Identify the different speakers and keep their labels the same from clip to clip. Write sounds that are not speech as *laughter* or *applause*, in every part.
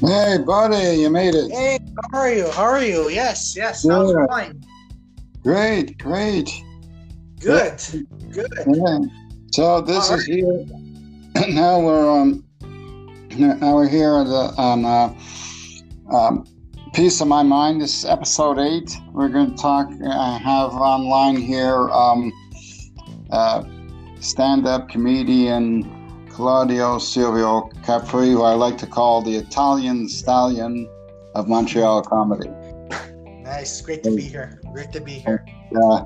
Speaker 1: Hey, buddy, you made it.
Speaker 2: Hey, how are you? How are you? Yes, yes. How's
Speaker 1: Yeah.
Speaker 2: it going?
Speaker 1: Great, great.
Speaker 2: Good, good.
Speaker 1: Yeah. So this
Speaker 2: All
Speaker 1: is here. *clears throat* Now we're um. *clears throat* Now we're here on the on uh, um, piece of my mind. This is episode eight. We're going to talk. I have online here um, uh, stand-up comedian Claudio Silvio Capri, who I like to call the Italian stallion of Montreal comedy.
Speaker 2: Nice. Great to be here. Great to be here.
Speaker 1: Yeah,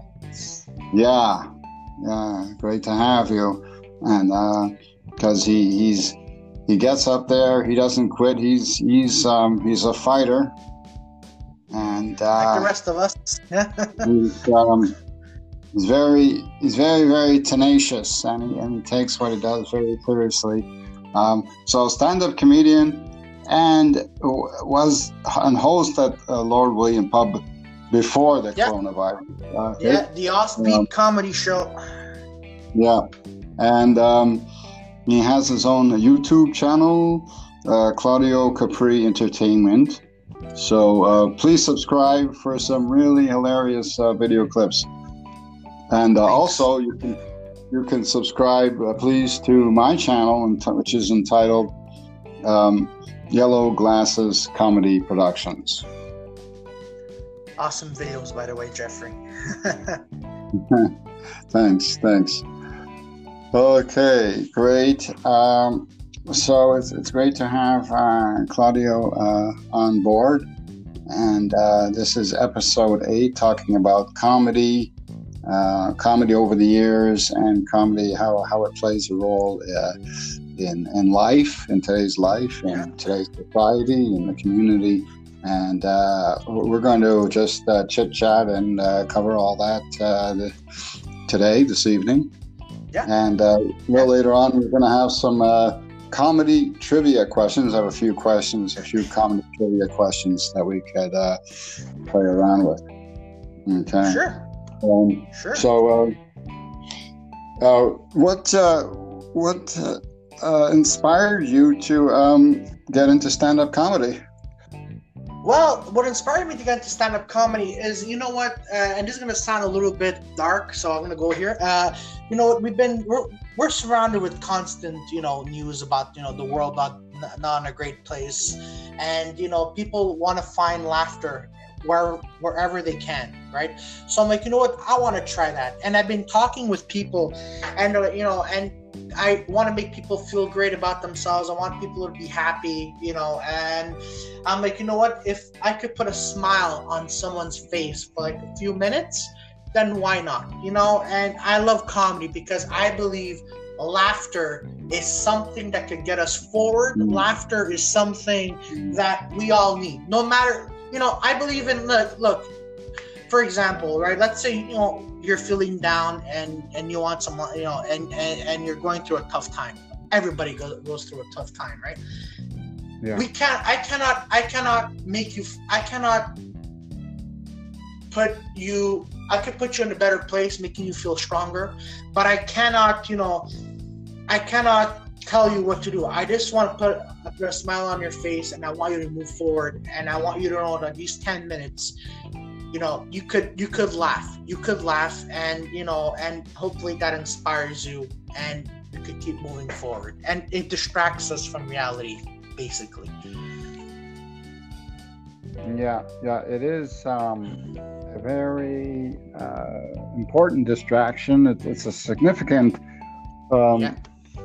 Speaker 1: yeah, yeah. Great to have you, and because he he's he gets up there, he doesn't quit. He's he's um he's a fighter, and uh,
Speaker 2: Like the
Speaker 1: uh,
Speaker 2: rest of us. *laughs*
Speaker 1: he's um he's very he's very very tenacious, and he and he takes what he does very seriously. Um, so stand-up comedian, and was and host at uh, Lord William Pub before the
Speaker 2: Yeah.
Speaker 1: coronavirus. Uh,
Speaker 2: yeah, the offbeat
Speaker 1: Um,
Speaker 2: comedy show.
Speaker 1: Yeah, and um, he has his own YouTube channel, uh, Claudio Capri Entertainment. So uh, please subscribe for some really hilarious uh, video clips. And uh, also, you can you can subscribe, uh, please, to my channel, which is entitled um, Yellow Glasses Comedy Productions.
Speaker 2: Awesome videos, by the way, Jeffrey. *laughs*
Speaker 1: thanks, thanks. Okay, great. Um, so it's, it's great to have uh, Claudio uh, on board. And uh, this is episode eight, talking about comedy, uh, comedy over the years, and comedy, how, how it plays a role uh, in, in life, in today's life, in today's society, in the community. And uh, we're going to just uh, chit chat and uh, cover all that uh, the, today, this evening.
Speaker 2: Yeah.
Speaker 1: And uh, a little later on, we're going to have some uh, comedy trivia questions. I have a few questions, a few comedy trivia questions that we could uh, play around with. Okay.
Speaker 2: Sure,
Speaker 1: Um,
Speaker 2: sure.
Speaker 1: so, uh, uh, what uh, what uh, uh, inspired you to um, get into stand-up comedy?
Speaker 2: Well, what inspired me to get into stand-up comedy is, you know what, uh, and this is gonna sound a little bit dark, so I'm gonna go here. Uh, you know, we've been we're, we're surrounded with constant, you know, news about you know the world not not in a great place, and you know people want to find laughter where wherever they can, right? So I'm like, you know what, I want to try that, and I've been talking with people, and uh, you know, and I want to make people feel great about themselves. I want people to be happy, you know, and I'm like, you know what? If I could put a smile on someone's face for like a few minutes, then why not? You know, and I love comedy because I believe laughter is something that can get us forward.
Speaker 1: Mm.
Speaker 2: Laughter is something that we all need. No matter, you know, I believe in look, look, for example, right? Let's say, you know, you're feeling down and and you want some, you know, and and, and you're going through a tough time. Everybody goes, goes through a tough time, right?
Speaker 1: Yeah.
Speaker 2: we can't i cannot i cannot make you i cannot put you i could put you in a better place making you feel stronger but i cannot you know i cannot tell you what to do i just want to put, put a smile on your face and i want you to move forward and i want you to know that these 10 minutes you know you could you could laugh you could laugh and you know and hopefully that inspires you and you could keep moving forward and it distracts us from reality basically
Speaker 1: Yeah, yeah, it is um, a very uh, important distraction. It, it's a significant um,
Speaker 2: Yeah.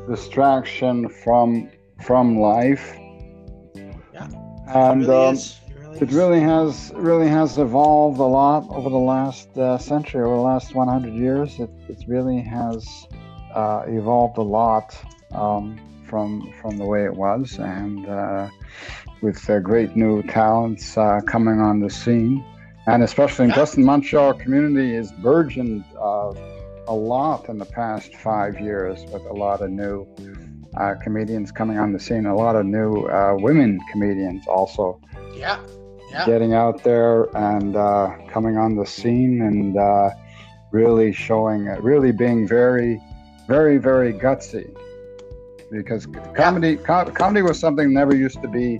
Speaker 1: Distraction from from life.
Speaker 2: Yeah.
Speaker 1: and
Speaker 2: it really
Speaker 1: um.
Speaker 2: It really,
Speaker 1: it really has really has evolved a lot over the last uh, century, over the last 100 years. It, it really has uh, evolved a lot um, from from the way it was, and uh, with uh, great new talents uh, coming on the scene, and especially in *laughs*
Speaker 2: Yeah.
Speaker 1: just Montreal community is burgeoned uh, a lot in the past five years with a lot of new. Uh, comedians coming on the scene, a lot of new uh, women comedians also
Speaker 2: yeah, yeah,
Speaker 1: getting out there and uh, coming on the scene and uh, really showing, really being very, very, very gutsy. Because comedy, co- comedy was something never used to be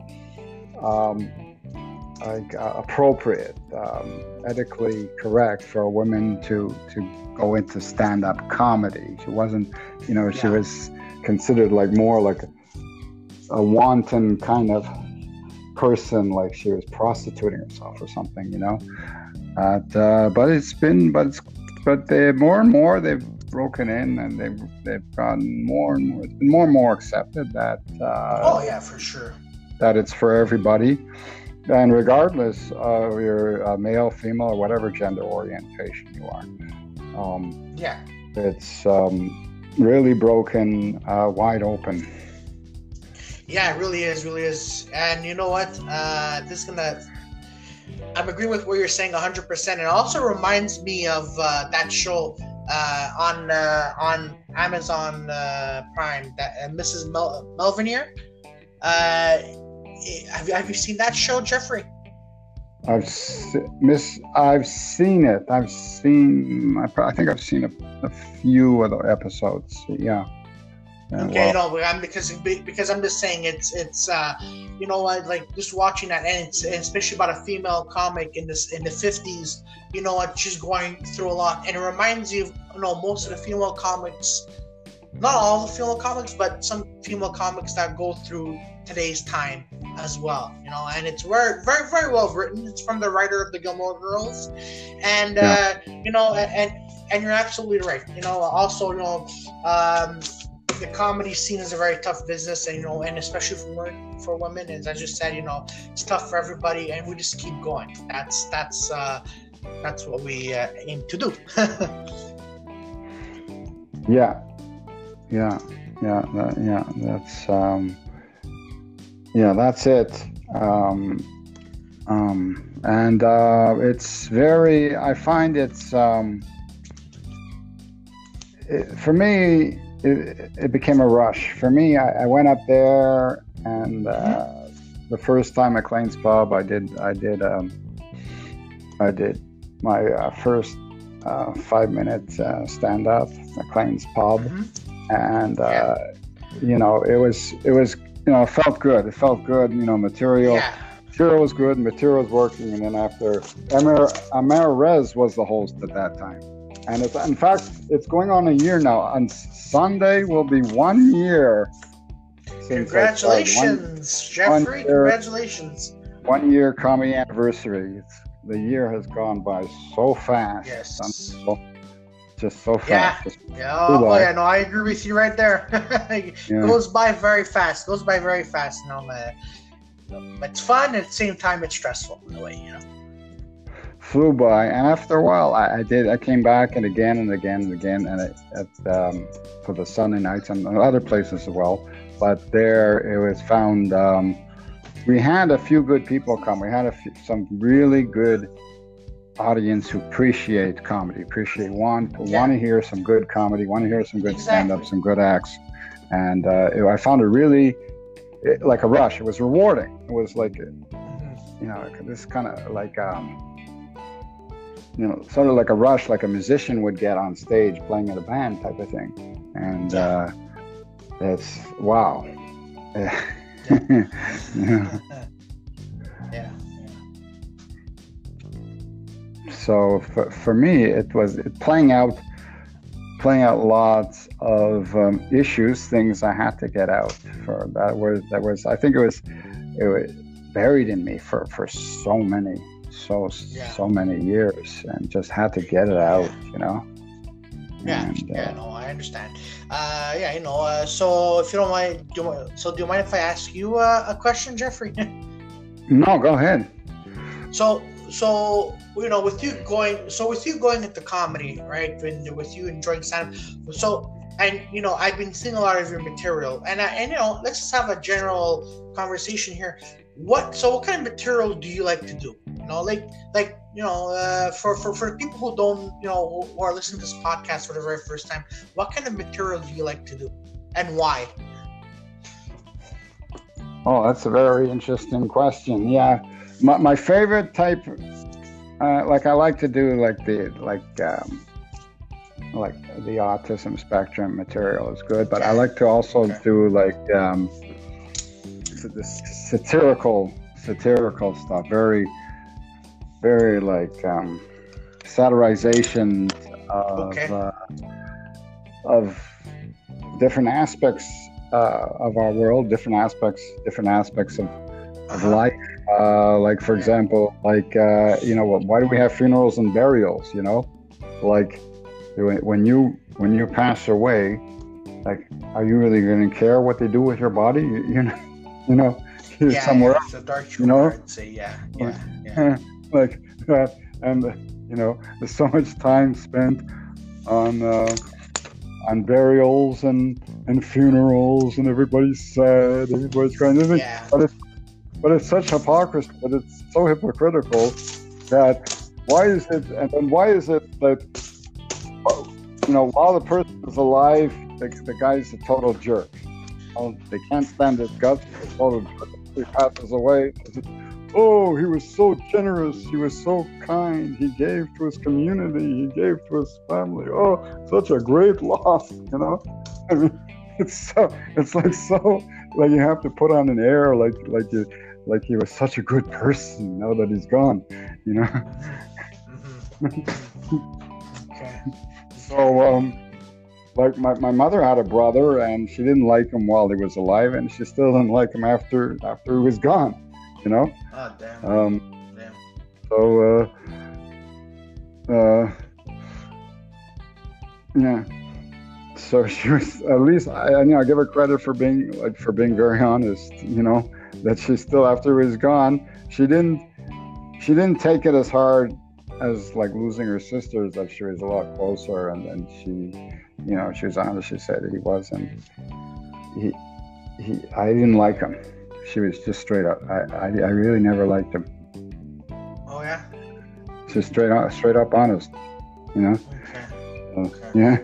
Speaker 1: um, like uh, appropriate, um, ethically correct for a woman to to go into stand-up comedy. She wasn't, you know, she
Speaker 2: Yeah.
Speaker 1: was considered like more like a, a wanton kind of person, like she was prostituting herself or something, you know. But uh, but it's been, but it's, but they more and more they've broken in and they've they've gotten more and more, it's been more and more accepted that. Uh,
Speaker 2: Oh yeah, for sure.
Speaker 1: that it's for everybody. And regardless of your uh, male, female, or whatever gender orientation you are, um,
Speaker 2: Yeah.
Speaker 1: it's um, really broken uh, wide open.
Speaker 2: Yeah, it really is, really is. And you know what? Uh, this is gonna. I'm agreeing with what you're saying 100%. It also reminds me of uh, that show uh, on uh, on Amazon uh, Prime, that uh, Mrs. Mel- Melvinier. Uh, have you, have you seen that show, Jeffrey?
Speaker 1: I've se- miss. I've seen it. I've seen. I, I think I've seen a, a few of the episodes. Yeah. Yeah,
Speaker 2: Okay,
Speaker 1: well,
Speaker 2: no, but I'm because because I'm just saying it's it's uh you know what like just watching that and it's and especially about a female comic in this in the 50s you know what she's going through a lot and it reminds you of you know most of the female comics not all female comics but some female comics that go through today's time as well you know and it's very very very well written it's from the writer of the Gilmore Girls and uh you know and and you're absolutely right you know also you know um the comedy scene is a very tough business, and you know, and especially for women, for women, as I just said, you know, it's tough for everybody, and we just keep going. That's that's uh, that's what we uh, aim to do. *laughs*
Speaker 1: yeah, yeah, yeah, that, yeah. That's um, yeah, that's it. Um, um, and uh, it's very. I find it's um, it, for me. It, it became a rush for me. I, I went up there, and uh, the first time at Clayton's Pub, I did. I did. Um, I did my uh, first uh, five minute uh, stand up at Clayton's Pub, and uh, you know it was it was you know it felt good. It felt good. You know material.
Speaker 2: yeah,
Speaker 1: Material was good, material was working, and then after Amir, Amir Rez was the host at that time. And it's, in fact, it's going on a year now. On Sunday will be one year started. One,
Speaker 2: congratulations, Jeffrey.
Speaker 1: year-
Speaker 2: Congratulations.
Speaker 1: one year comedy anniversary. It's, the year has gone by so fast.
Speaker 2: Yes.
Speaker 1: Just so
Speaker 2: Yeah.
Speaker 1: fast. Just-
Speaker 2: Yeah, oh, yeah, no, I agree with you right there. it *laughs*
Speaker 1: yeah.
Speaker 2: goes by very fast. Goes by very fast. You know, uh, it's fun at the same time. It's stressful in a way. You know.
Speaker 1: flew by and after a while I, I did i came back and again and again and again and it, at um, for the sunday nights and other places as well but there it was found um, we had a few good people come we had a few, some really good audience who appreciate comedy appreciate want
Speaker 2: Yeah.
Speaker 1: want to hear some good comedy want to hear some good
Speaker 2: Exactly.
Speaker 1: stand-up some good acts and uh, it- i found it really it, like a rush it was rewarding it was like you know, this kind of like, um, you know, sort of like a rush, like a musician would get on stage playing in a band type of thing. And uh, it's wow. *laughs* yeah.
Speaker 2: yeah. *laughs*
Speaker 1: So for, for me, it was playing out, playing out lots of um, issues, things I had to get out. For that was that was I think it was it was buried in me for for so many so
Speaker 2: Yeah.
Speaker 1: so many years, and just had to get it out. You know.
Speaker 2: Yeah,
Speaker 1: And,
Speaker 2: yeah,
Speaker 1: uh,
Speaker 2: no, I understand. Uh, yeah, you know. Uh, so if you don't mind, do you, so do you mind if I ask you uh, a question, Jeffrey? *laughs*
Speaker 1: No, go ahead.
Speaker 2: so, so you know, with you going, so with you going into comedy, right? With, with you enjoying stand up, so and you know, I've been seeing a lot of your material, and I, and you know, let's just have a general conversation here. What so? What kind of material do you like to do? You know, like like you know, uh, for for for people who don't you know who are listening to this podcast for the very first time, what kind of material do you like to do, and why?
Speaker 1: Oh, that's a very interesting question. Yeah, my, my favorite type, uh, like I like to do like the like um, like the autism spectrum material is good, but I like to also
Speaker 2: Okay.
Speaker 1: do like um, the satirical satirical stuff, very, very like um, satirization of
Speaker 2: Okay.
Speaker 1: uh, of different aspects uh, of our world, different aspects, different aspects of, of
Speaker 2: Uh-huh.
Speaker 1: life. Uh, like for example, like uh, you know, why do we have funerals and burials? You know, like when you when you pass away, like are you really going to care what they do with your body? You, you know, *laughs* you know,
Speaker 2: yeah,
Speaker 1: somewhere
Speaker 2: yeah, it's a dark
Speaker 1: you know?
Speaker 2: say, yeah, yeah, yeah.
Speaker 1: like that, *laughs* and uh, you know, there's so much time spent on uh, on burials and and funerals, and everybody's sad, everybody's crying.
Speaker 2: Yeah.
Speaker 1: But it's but it's such hypocrisy, but it's so hypocritical that why is it and then why is it that you know while the person is alive, the, the guy's a total jerk. Oh, they can't stand his guts. Total jerk. He passes away. Oh, he was so generous. He was so kind. He gave to his community. He gave to his family. Oh, such a great *laughs* loss. You know, I *laughs* mean, it's so. It's like so. Like you have to put on an air, like like you, like he was such a good person. Now that he's gone, you know.
Speaker 2: Mhm. okay.
Speaker 1: So, um, like my, my mother had a brother, and she didn't like him while he was alive, and she still didn't like him after after he was gone. You know.
Speaker 2: Oh damn.
Speaker 1: Um,
Speaker 2: damn.
Speaker 1: so, uh, uh, yeah. So she was at least I, I, you know I give her credit for being like for being very honest. You know that she still after he was gone, she didn't she didn't take it as hard as like losing her sisters. That she was a lot closer, and then she, you know, she was honest. She said he wasn't. He, he. I didn't like him. She was just straight up. I, I, I really never liked him.
Speaker 2: Oh yeah.
Speaker 1: Just straight up, straight up honest. You know.
Speaker 2: Okay.
Speaker 1: So,
Speaker 2: Okay.
Speaker 1: yeah.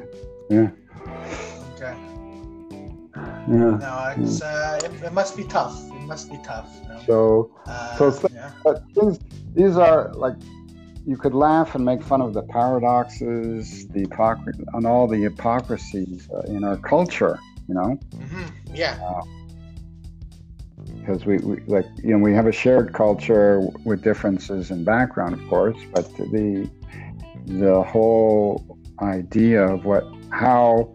Speaker 1: Yeah.
Speaker 2: Okay.
Speaker 1: Yeah.
Speaker 2: No, it's uh, it, it must be tough. Must be tough. You know?
Speaker 1: So,
Speaker 2: Uh,
Speaker 1: so
Speaker 2: yeah.
Speaker 1: but these, these are like, you could laugh and make fun of the paradoxes, the hypocrisy, and all the hypocrisies uh, in our culture. You know.
Speaker 2: hmm Yeah.
Speaker 1: because we, we like you know we have a shared culture with differences in background of course but the the whole idea of what how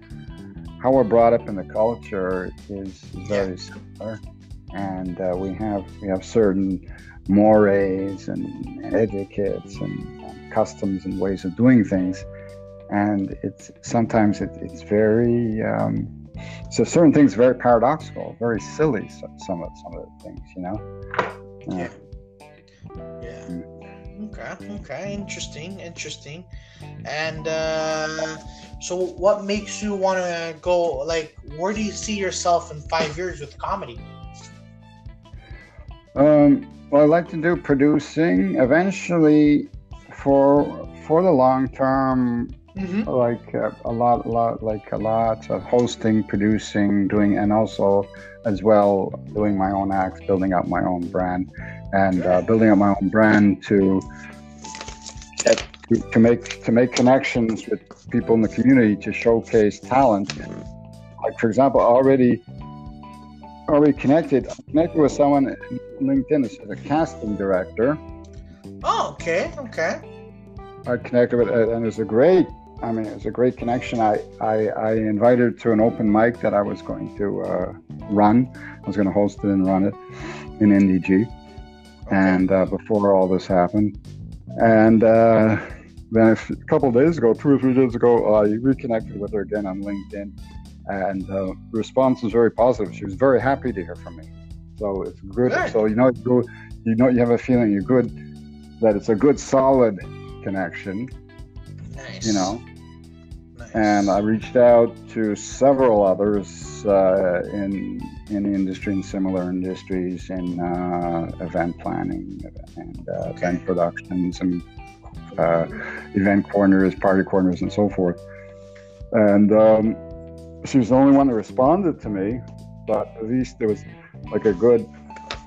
Speaker 1: how we're brought up in the culture is very similar and uh, we have we have certain mores and etiquettes and, and customs and ways of doing things and it's sometimes it, it's very um, so certain things very paradoxical, very silly. so- Some of some of the things, you know. Uh,
Speaker 2: Yeah. Yeah. Okay. Okay. Interesting. Interesting. And uh, so, what makes you want to go? Like, where do you see yourself in five years with comedy?
Speaker 1: Um, well, I like to do producing. Eventually, for for the long term,
Speaker 2: Mm-hmm.
Speaker 1: like uh, a lot, lot, like a lot of hosting, producing, doing, and also as well doing my own acts, building up my own brand, and uh, building up my own brand to get to, to make to make connections with people in the community to showcase talent. Like for example, already already connected I connected with someone in LinkedIn. Is a casting director.
Speaker 2: Oh, okay. Okay.
Speaker 1: I connected with, uh, and it's a great. I mean, it's a great connection. I, I, I invited her to an open mic that I was going to uh, run. I was going to host it and run it in NDG.
Speaker 2: okay.
Speaker 1: And uh, before all this happened, and uh, then a couple of days ago, two or three days ago, I reconnected with her again on LinkedIn, and uh, the response was very positive. She was very happy to hear from me. So it's good.
Speaker 2: Good.
Speaker 1: So you know, you you know, you have a feeling you're good, that it's a good, solid connection.
Speaker 2: nice.
Speaker 1: You know,
Speaker 2: Nice.
Speaker 1: and I reached out to several others uh, in in the industry, in similar industries, in uh, event planning and uh,
Speaker 2: Okay.
Speaker 1: event productions and uh, event corners, party corners, and so forth. And um, she was the only one that responded to me, but at least there was like a good,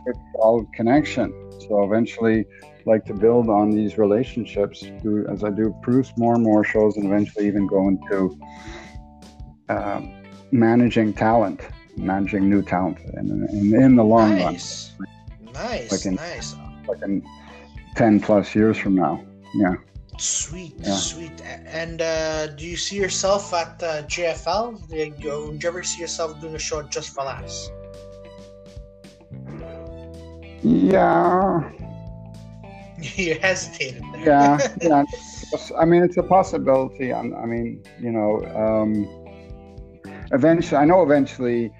Speaker 1: good solid connection. So eventually, like to build on these relationships do, as I do produce more and more shows, and eventually even go into uh, managing talent, managing new talent, and, and in the long run.
Speaker 2: nice. Nice,
Speaker 1: like in,
Speaker 2: nice.
Speaker 1: Like in ten plus years from now. Yeah.
Speaker 2: Sweet, yeah. sweet. And uh, do you see yourself at uh, JFL? Do you, do you ever see yourself doing a show just for laughs?
Speaker 1: Yeah. *laughs*
Speaker 2: you hesitated there.
Speaker 1: Yeah, yeah. I mean, it's a possibility. I, I mean, you know, um, eventually, I know eventually,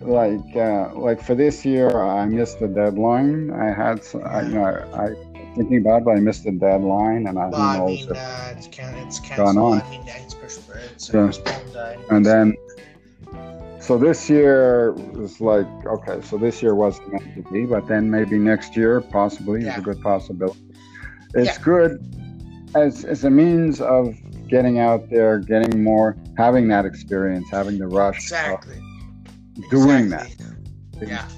Speaker 1: like, uh, like for this year, I missed the deadline. I had, I, you know, I thinking about it, but I missed the deadline, and I
Speaker 2: well, I mean, uh, it's, can, it's canceled. Gone on. I mean, it's, it's, yeah.
Speaker 1: uh, and then so this year was like okay so this year wasn't meant to be but then maybe next year possibly yeah. is a good possibility it's yeah. good as, as a means of getting out there getting more having that experience having the rush
Speaker 2: exactly
Speaker 1: doing
Speaker 2: exactly. that yeah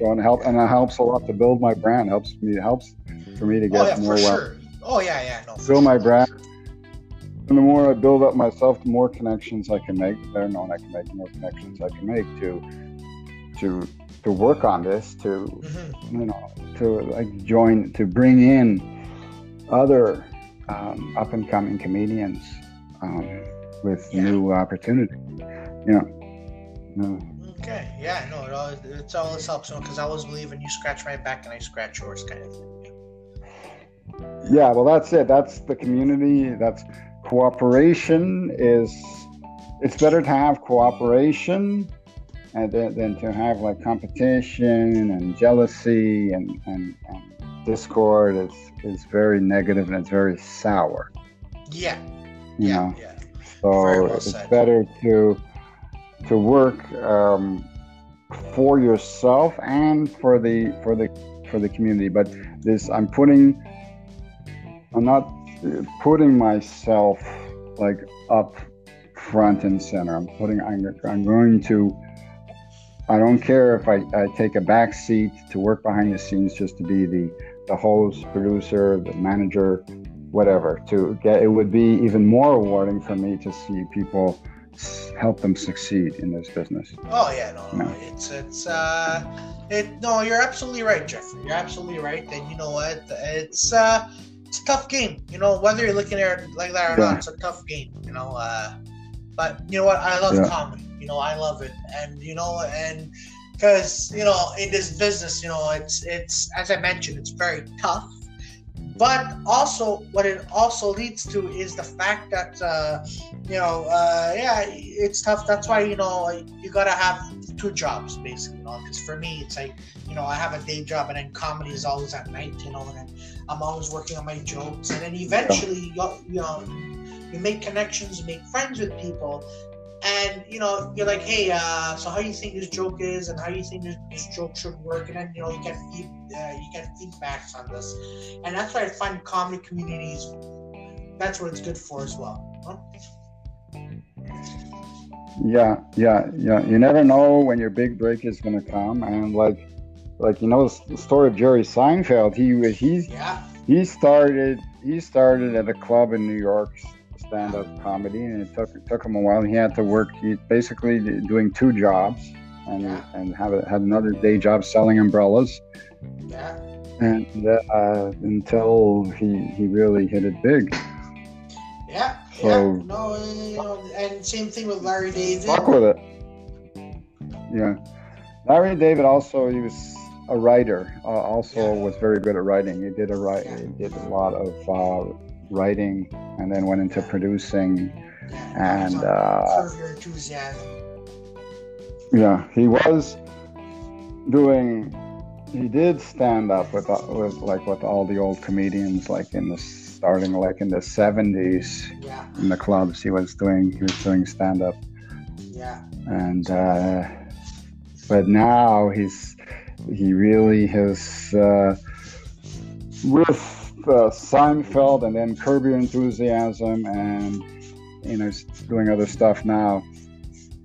Speaker 1: and help and it helps a lot to build my brand helps me helps for me to get
Speaker 2: oh, yeah,
Speaker 1: more
Speaker 2: well sure. oh yeah yeah no,
Speaker 1: build my brand and the more I build up myself, the more connections I can make. The better known I can make, the more connections I can make to to to work on this, to mm-hmm. you know, to like join, to bring in other um, up and coming comedians um, with yeah. new opportunity. You know.
Speaker 2: Okay. Yeah. No. It always it's always helps because I always believe when you scratch my back and I scratch yours, kind of thing.
Speaker 1: Yeah. Well, that's it. That's the community. That's cooperation is it's better to have cooperation and than, than to have like competition and jealousy and, and, and discord is is very negative and it's very sour
Speaker 2: yeah
Speaker 1: you
Speaker 2: yeah,
Speaker 1: know
Speaker 2: yeah.
Speaker 1: so well it's said. better to to work um, for yourself and for the for the for the community but this i'm putting i'm not putting myself like up front and center. I'm putting. I'm, I'm going to. I don't care if I, I take a back seat to work behind the scenes just to be the the host, producer, the manager, whatever. To get it would be even more rewarding for me to see people help them succeed in this business.
Speaker 2: Oh yeah, no, no, it's it's uh, it no, you're absolutely right, Jeffrey. You're absolutely right. And you know what? It's uh it's a tough game. You know, whether you're looking at it like that or yeah. not, it's a tough game. You know, uh, but you know what? I love yeah. comedy. You know, I love it, and you know, and because you know, in this business, you know, it's it's as I mentioned, it's very tough. But also, what it also leads to is the fact that uh, you know, uh, yeah, it's tough. That's why you know you gotta have two jobs basically. You know, because for me, it's like you know, I have a day job, and then comedy is always at night. You know, and I'm always working on my jokes, and then eventually, you, you know, you make connections, you make friends with people, and you know, you're like, hey, uh, so how do you think this joke is, and how do you think this, this joke should work, and then you know, you get feed, uh, you get feedbacks on this, and that's why I find comedy communities. That's what it's good for as well.
Speaker 1: Yeah, yeah, yeah. You never know when your big break is gonna come, and like like you know the story of Jerry Seinfeld. He he
Speaker 2: yeah.
Speaker 1: he started he started at a club in New York, stand up comedy, and it took it took him a while. He had to work. He basically doing two jobs, and yeah. and have a, had another day job selling umbrellas.
Speaker 2: Yeah.
Speaker 1: And uh, until he he really hit it big.
Speaker 2: Yeah. So, yeah. No, you know, and same thing with Larry David.
Speaker 1: Fuck with it. Yeah. Larry David also he was a writer. Uh, also yeah. was very good at writing. He did a write. He did a lot of uh, writing, and then went into producing. And uh, yeah, he was doing. He did stand up with uh, with like with all the old comedians, like in the starting like in the seventies
Speaker 2: yeah.
Speaker 1: in the clubs. He was doing he was doing stand up.
Speaker 2: Yeah.
Speaker 1: And uh, but now he's he really has uh, with uh, Seinfeld and then Curb Your Enthusiasm and you know doing other stuff now.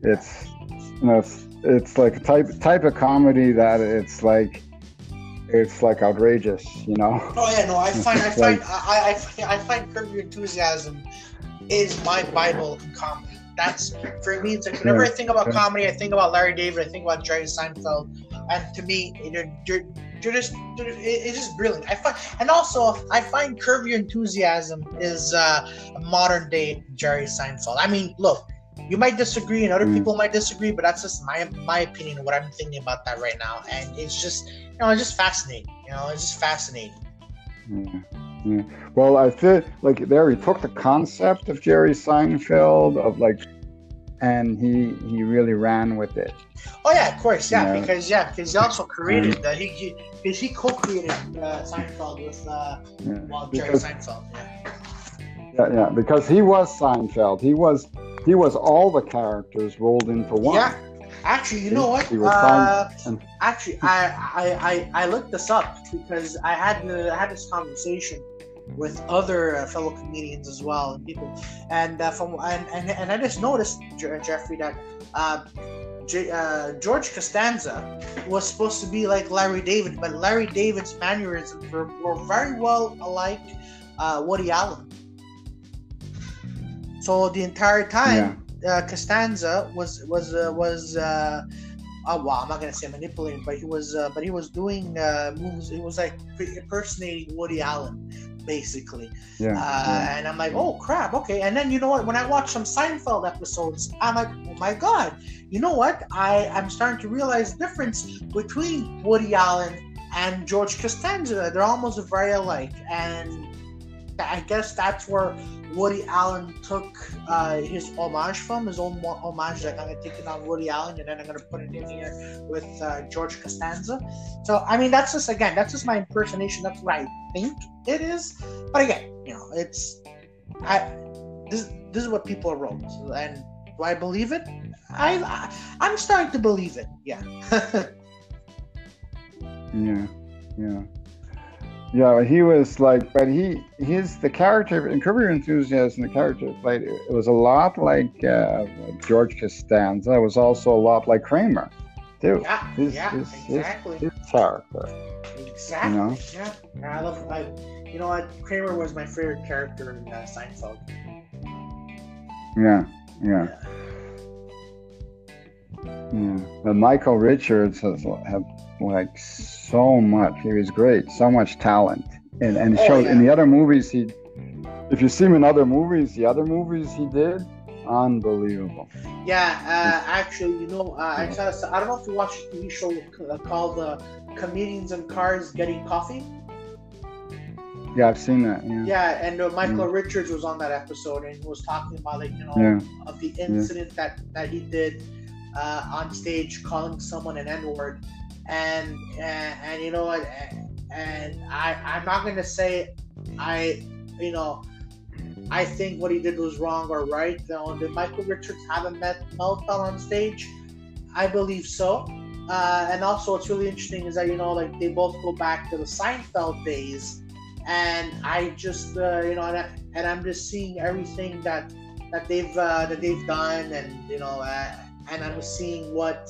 Speaker 1: It's you know it's, it's like a type type of comedy that it's like it's like outrageous, you know.
Speaker 2: Oh yeah, no, I *laughs* find I find like, I, I I find Curb Your Enthusiasm is my bible in comedy. That's for me. It's like whenever yeah, I think about comedy, I think about Larry David, I think about Jerry Seinfeld, and to me, you're, you're just it, it's just brilliant. I find, and also I find Curb Your Enthusiasm is uh, a modern day Jerry Seinfeld. I mean, look, you might disagree, and other mm. people might disagree, but that's just my my opinion what I'm thinking about that right now. And it's just you know, it's just fascinating. You know, it's just fascinating.
Speaker 1: Yeah. Yeah. Well, I feel like there he took the concept of Jerry Seinfeld of like, and he he really ran with it.
Speaker 2: Oh yeah, of course, yeah, you because yeah, because he also created that. He he because he, co-created uh, Seinfeld with uh, yeah, well, Jerry Seinfeld. Yeah.
Speaker 1: yeah, yeah, because he was Seinfeld. He was he was all the characters rolled into one.
Speaker 2: Yeah. Actually, you know what? Uh, actually, I, I, I I looked this up because I had I had this conversation with other uh, fellow comedians as well and people and uh, from and, and, and I just noticed Jeffrey that uh, J, uh, George Costanza was supposed to be like Larry David but Larry David's mannerisms were, were very well alike uh, Woody Allen so the entire time yeah. Uh, Costanza was was was uh, oh wow, I'm not gonna say manipulating, but he was, uh, but he was doing uh, moves. It was like impersonating Woody Allen, basically. Yeah, uh, yeah, And I'm like, oh crap, okay. And then you know what? When I watch some Seinfeld episodes, I'm like, oh my god, you know what? I I'm starting to realize the difference between Woody Allen and George Costanza. They're almost very alike, and I guess that's where Woody Allen took uh, his homage from, his own homage. Like I'm gonna take it on Woody Allen, and then I'm gonna put it in here with uh, George Costanza. So I mean, that's just again, that's just my impersonation. That's what I think it is. But again, you know, it's I this this is what people wrote, and do I believe it? I, I I'm starting to believe it. Yeah. *laughs*
Speaker 1: yeah. Yeah. Yeah, he was like, but he he's the character in Curb Your Enthusiasm. The character played it was a lot like uh, George Costanza. It was also a lot like Kramer,
Speaker 2: too. Yeah, his, yeah, his, exactly.
Speaker 1: His, his, character.
Speaker 2: Exactly. You know? Yeah, I love. I, you know what? Kramer was my favorite character in uh, Seinfeld.
Speaker 1: Yeah, yeah. yeah. Yeah, but Michael Richards has have like so much. He was great, so much talent, and and oh, showed yeah. in the other movies he. If you see him in other movies, the other movies he did, unbelievable.
Speaker 2: Yeah, uh, actually, you know, uh, I saw. I don't know if you watched a TV show called uh, "Comedians in Cars Getting Coffee."
Speaker 1: Yeah, I've seen that. Yeah,
Speaker 2: yeah and uh, Michael mm. Richards was on that episode and was talking about like you know yeah. of the incident yeah. that that he did uh, on stage calling someone an N word, and, and and you know what, and I I'm not gonna say I you know I think what he did was wrong or right. Know, did Michael Richards have a meltdown on stage? I believe so. Uh, and also, what's really interesting is that you know, like they both go back to the Seinfeld days, and I just uh, you know, and, I, and I'm just seeing everything that that they've uh, that they've done, and you know, uh, and I'm seeing what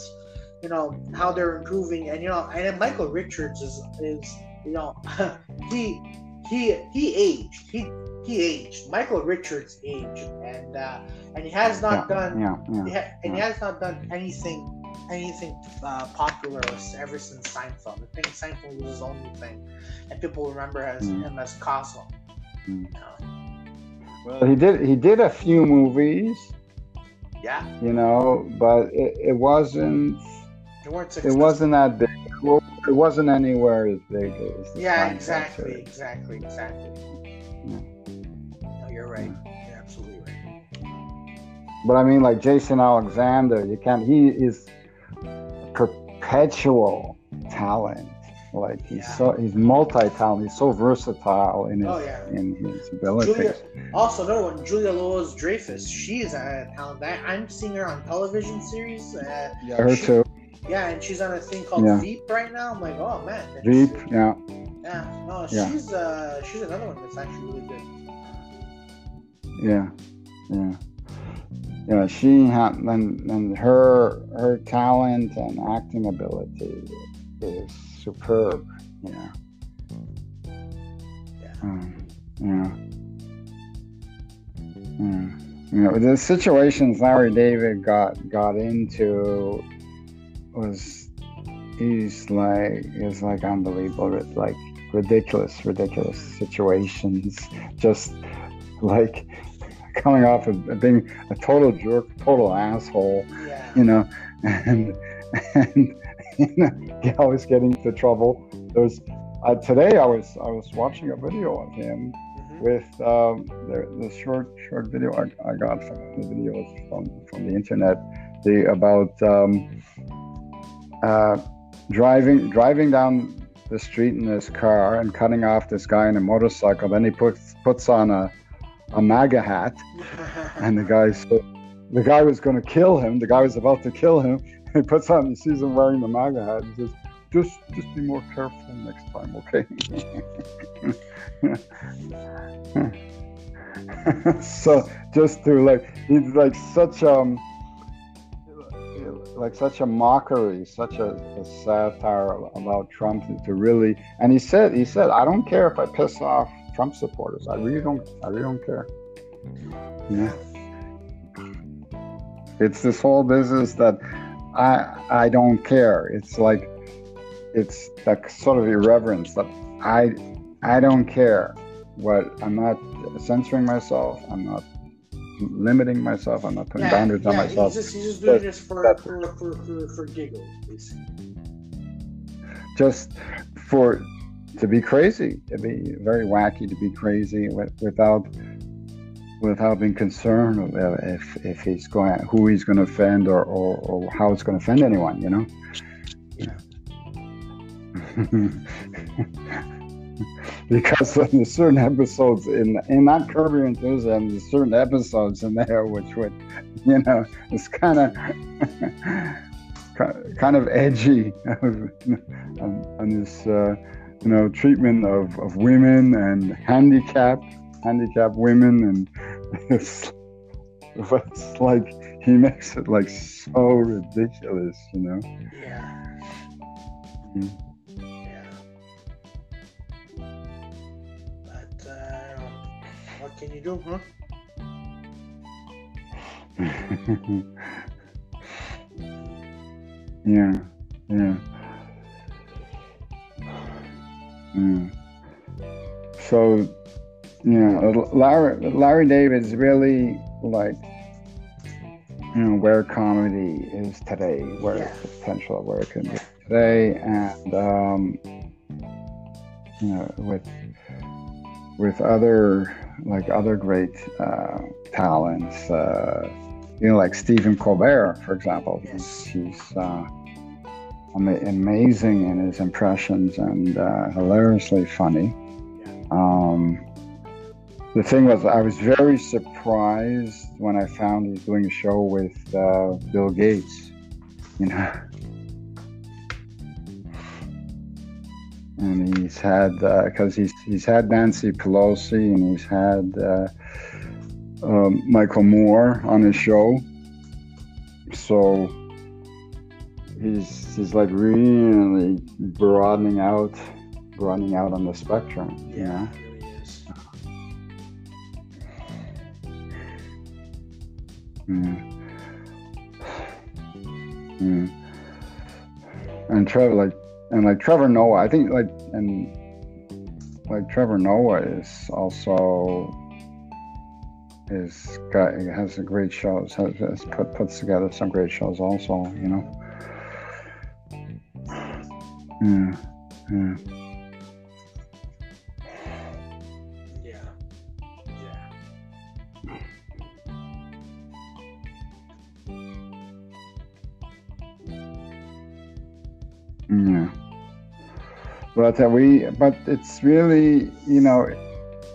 Speaker 2: you know how they're improving, and you know, and then Michael Richards is is you know *laughs* he he he aged he he aged Michael Richards aged and uh, and he has not
Speaker 1: yeah,
Speaker 2: done
Speaker 1: yeah, yeah,
Speaker 2: he ha- and he has not done anything anything uh, popular ever since Seinfeld. I think Seinfeld was his only thing, and people remember as mm. him as Cosmo. Mm. You know?
Speaker 1: Well, he did he did a few movies
Speaker 2: yeah.
Speaker 1: You know, but it, it wasn't.
Speaker 2: It weren't.
Speaker 1: It wasn't that big. It wasn't anywhere as big as.
Speaker 2: yeah, exactly, exactly, exactly. Yeah. No, you're right. Yeah. You're absolutely right.
Speaker 1: But I mean, like Jason Alexander, you can't. He is perpetual talent. Like he's yeah. so he's multi-talented. He's so versatile in his oh, yeah. in his abilities.
Speaker 2: Julia, also, another one, Julia Louis Dreyfus. She is a talent. I'm seeing her on television series. Uh,
Speaker 1: yeah, her
Speaker 2: she,
Speaker 1: too.
Speaker 2: Yeah, and she's on a thing called yeah. Veep right now. I'm like, oh man.
Speaker 1: Veep, yeah.
Speaker 2: Yeah, no, yeah. she's uh, she's another one that's actually really good.
Speaker 1: Yeah, yeah yeah, she had and, and her her talent and acting ability is superb. Yeah. Yeah. Um, yeah. Yeah. You know, the situations Larry David got got into was he's like it's like unbelievable it's like ridiculous ridiculous situations just like *laughs* coming off of being a total jerk total asshole
Speaker 2: Yeah.
Speaker 1: you know and and you know *laughs* always getting into trouble there's uh, today i was i was watching a video of him
Speaker 2: Mhm.
Speaker 1: with um, the, the short short video I, I got from the videos from, from the internet the about um, uh, driving driving down the street in his car and cutting off this guy in a motorcycle. Then he puts puts on a a MAGA hat. *laughs* And the guy the guy was going to kill him. The guy was about to kill him. *laughs* He puts on he sees him wearing the MAGA hat and says just just be more careful next time okay? *laughs* So just to like he's like such um like such a mockery such a, a satire about trump to really and he said he said i don't care if i piss off trump supporters. I really don't i really don't care. Yeah. It's this whole business that i i don't care. It's like it's that sort of irreverence that i i don't care what i'm not censoring myself i'm not limiting myself i'm not putting boundaries on myself
Speaker 2: He's just, he's just doing
Speaker 1: But
Speaker 2: this for, for, for, for, for giggles, basically.
Speaker 1: just for to be crazy to be very wacky to be crazy without without being concerned of if if he's going who he's going to offend or, or, or how it's going to offend anyone you know *laughs* *laughs* because there's certain episodes in in that Curb Your Enthusiasm, there's certain episodes in there which would, you know, it's kind of *laughs* kind of edgy on, this, uh, you know, treatment of, of women and handicapped handicapped women, and *laughs* it's, it's like he makes it like so ridiculous, you know.
Speaker 2: Yeah.
Speaker 1: Mm.
Speaker 2: Can you do, huh? *laughs*
Speaker 1: yeah, yeah. Yeah. So, yeah, Larry, Larry David's really like, you know, where comedy is today, where
Speaker 2: Yeah.
Speaker 1: the potential of where it can be today, and um, you know, with with other like other great uh, talents, uh, you know, like Stephen Colbert, for example.
Speaker 2: Yes.
Speaker 1: He's uh, ama- amazing in his impressions and uh, hilariously funny. Um, the thing was, I was very surprised when I found he's doing a show with uh, Bill Gates. You know. And he's had because he's he's had Nancy Pelosi and he's had uh, um, Michael Moore on his show, so he's he's like really broadening out, broadening out on the spectrum. You know?
Speaker 2: it really is.
Speaker 1: Yeah. Yeah. And Trevor, like, and like Trevor Noah, I think, like, and like Trevor Noah is also is got has a great shows has, has put puts together some great shows also. You know. Yeah. Yeah. But uh, we, but it's really, you know,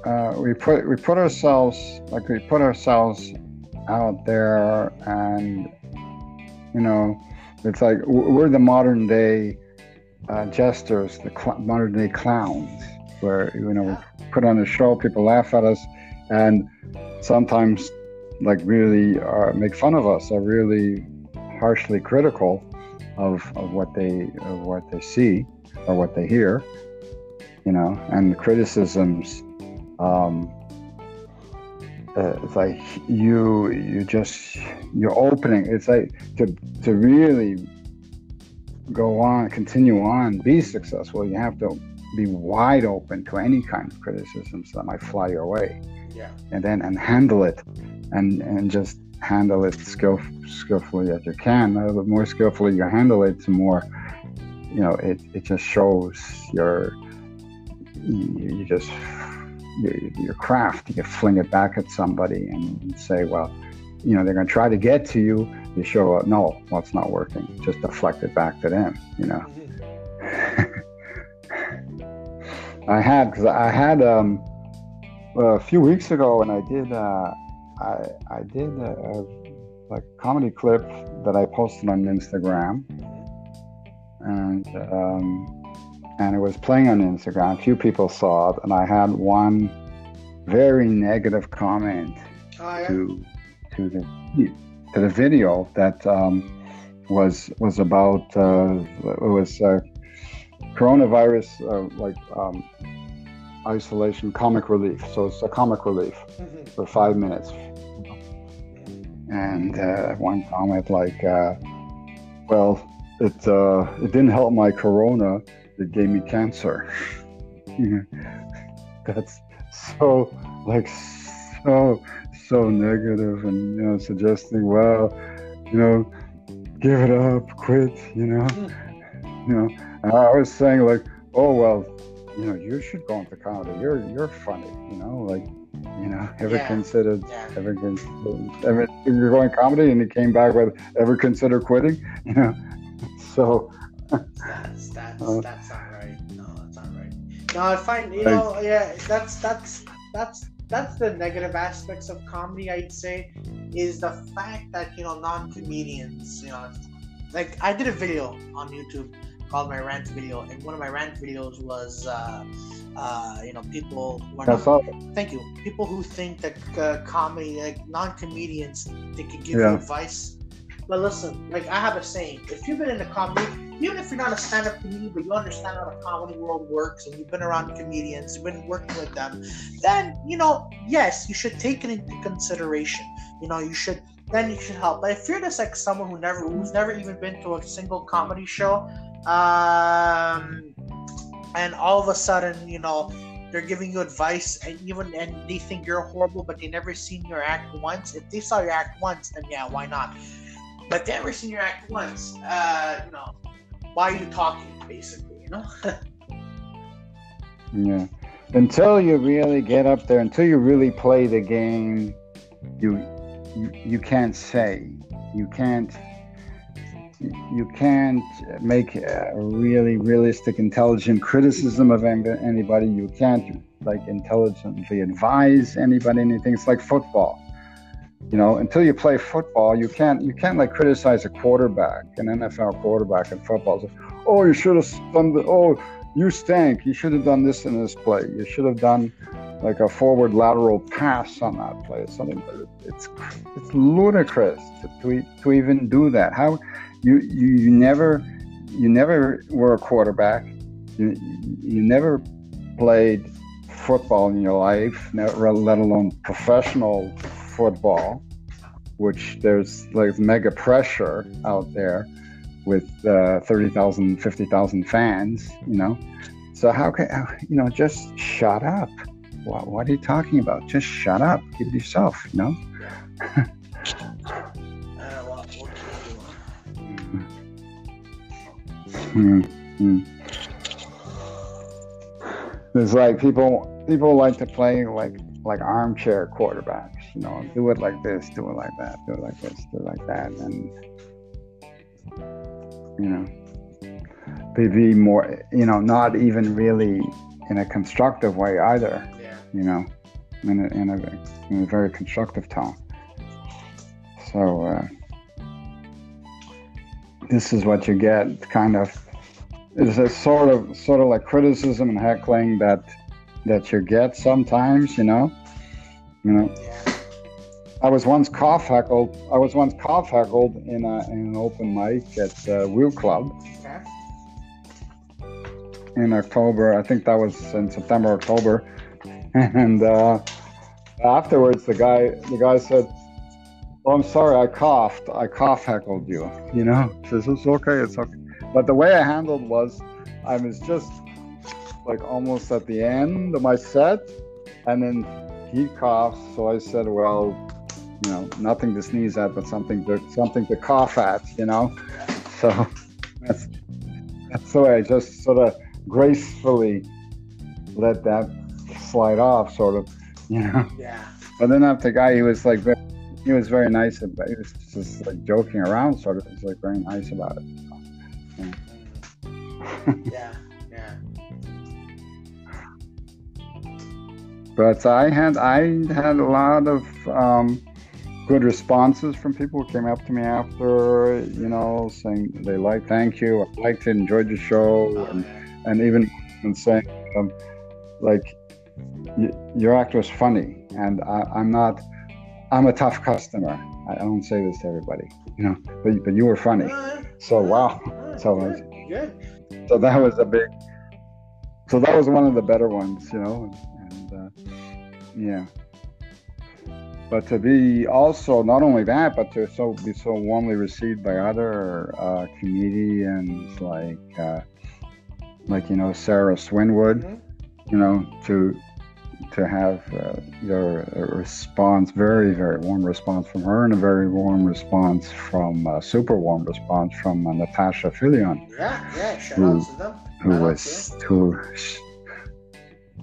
Speaker 1: uh, we put we put ourselves like we put ourselves out there, and you know, it's like we're the modern day uh, jesters, the cl- modern day clowns, where you know we put on a show, people laugh at us, and sometimes like really uh, make fun of us, are really harshly critical of, of what they of what they see or what they hear, you know, and the criticisms. Um, uh, it's like you you just you're opening. It's like to to really go on, continue on, be successful, you have to be wide open to any kind of criticisms that might fly your way.
Speaker 2: Yeah.
Speaker 1: And then and handle it, and and just handle it skill, skillfully as you can. The more skillfully you handle it, the more you know it. It just shows your you, you just your, your craft. You fling it back at somebody and say, well, you know, they're going to try to get to you. You show, up, no, well, it's not working. Just deflect it back to them, you know. I had, because I had um, a few weeks ago, and I did, uh, I, I did a, a like comedy clip that I posted on Instagram, and um, and it was playing on Instagram. A few people saw it, and I had one very negative comment
Speaker 2: Oh, yeah.
Speaker 1: to to the to the video that um, was was about uh, it was uh, coronavirus uh, like um, isolation comic relief. So it's a comic relief
Speaker 2: Mhm.
Speaker 1: for five minutes. And uh, one comment like, uh, "Well, it uh, it didn't help my corona. It gave me cancer." *laughs* That's so like so so negative and you know suggesting, well, you know, give it up, quit, you know, you know. And I was saying like, oh well, you know, you should go into comedy. You're you're funny, you know, like, you know, ever
Speaker 2: Yeah.
Speaker 1: considered
Speaker 2: Yeah.
Speaker 1: ever considered ever you're going comedy and he came back with ever consider quitting, *laughs* you know. So
Speaker 2: That's *laughs* that's
Speaker 1: Uh,
Speaker 2: that's not right. No, that's not right. No, I find you
Speaker 1: Right.
Speaker 2: know, yeah, that's that's that's that's the negative aspects of comedy. I'd say is the fact that you know non-comedians, you know, like I did a video on YouTube called my rant video, and one of my rant videos was, uh, uh, you know, people who are
Speaker 1: that's
Speaker 2: not,
Speaker 1: all.
Speaker 2: thank you, people who think that uh, comedy, like non-comedians, they can give
Speaker 1: Yeah.
Speaker 2: you advice. But listen, like I have a saying: if you've been in the comedy, even if you're not a stand-up comedian, but you understand how the comedy world works, and you've been around comedians, you've been working with them, then you know, yes, you should take it into consideration. You know, you should then you should help. But if you're just like someone who never, who's never even been to a single comedy show, um, and all of a sudden, you know, they're giving you advice, and even and they think you're horrible, but they never seen your act once. If they saw your act once, then yeah, why not? But they never seen your act once. Uh, you know, why are you talking? Basically, you know. *laughs*
Speaker 1: Yeah. Until you really get up there, until you really play the game, you you, you can't say, you can't you can't make a really realistic, intelligent criticism of anybody. You can't like intelligently advise anybody anything. It's like football. You know, until you play football, you can't you can't like criticize a quarterback, an NFL quarterback in football. So, oh, you should have done the oh you stank. You should have done this in this play. You should have done like a forward lateral pass on that play. It's something. It's it's ludicrous to, to, to even do that. How you, you you never you never were a quarterback. You you never played football in your life, never, let alone professional football, which there's like mega pressure out there with uh, 30,000, 50,000 fans, you know. So how can, you know, just shut up. What, what are you talking about? Just shut up. Keep it yourself, you know.
Speaker 2: You *laughs* do?
Speaker 1: Hmm. It's like people people like to play like like armchair quarterbacks, you know, do it like this, do it like that, do it like this, do it like that, and you know, they be more, you know, not even really in a constructive way either,
Speaker 2: Yeah.
Speaker 1: you know, in a, in a, in a very constructive tone. So uh, this is what you get, kind of. It's a sort of sort of like criticism and heckling that that you get sometimes, you know. You know,
Speaker 2: Yeah.
Speaker 1: I was once cough heckled. I was once cough heckled in, a, in an open mic at uh, Wheel Club
Speaker 2: Okay.
Speaker 1: in October. I think that was in September, October. *laughs* And uh, afterwards, the guy the guy said, "Oh, I'm sorry, I coughed. I cough heckled you." You know, *laughs* he says it's okay. It's okay. but the way I handled was I was just like almost at the end of my set, and then he coughs. So I said, "Well, you know, nothing to sneeze at, but something to something to cough at," you know. *laughs* So that's that's the way I just sort of gracefully let that slide off, sort of, *laughs* you know.
Speaker 2: Yeah.
Speaker 1: But then after the guy, he was like, very, he was very nice about. He was just like joking around, sort of. He was like very nice about it.
Speaker 2: Yeah. Yeah. *laughs*
Speaker 1: But I had I had a lot of um, good responses from people who came up to me after, you know, saying they like, thank you, I liked it, enjoyed your show,
Speaker 2: Oh,
Speaker 1: and,
Speaker 2: yeah.
Speaker 1: and even and saying, um, like, y- your act was funny, and I, I'm not, I'm a tough customer. I don't say this to everybody, you know, but but you were funny. So wow, So,
Speaker 2: good.
Speaker 1: so that was a big, so that was one of the better ones, you know, yeah. But to be also not only that, but to so be so warmly received by other uh, comedians like uh, like you know Sarah Swinwood,
Speaker 2: Mhm.
Speaker 1: you know to to have uh, your response, very very warm response from her, and a very warm response from uh, super warm response from uh, Natasha Filion
Speaker 2: Yeah. Yeah. Shout
Speaker 1: Who-
Speaker 2: out to them.
Speaker 1: who was who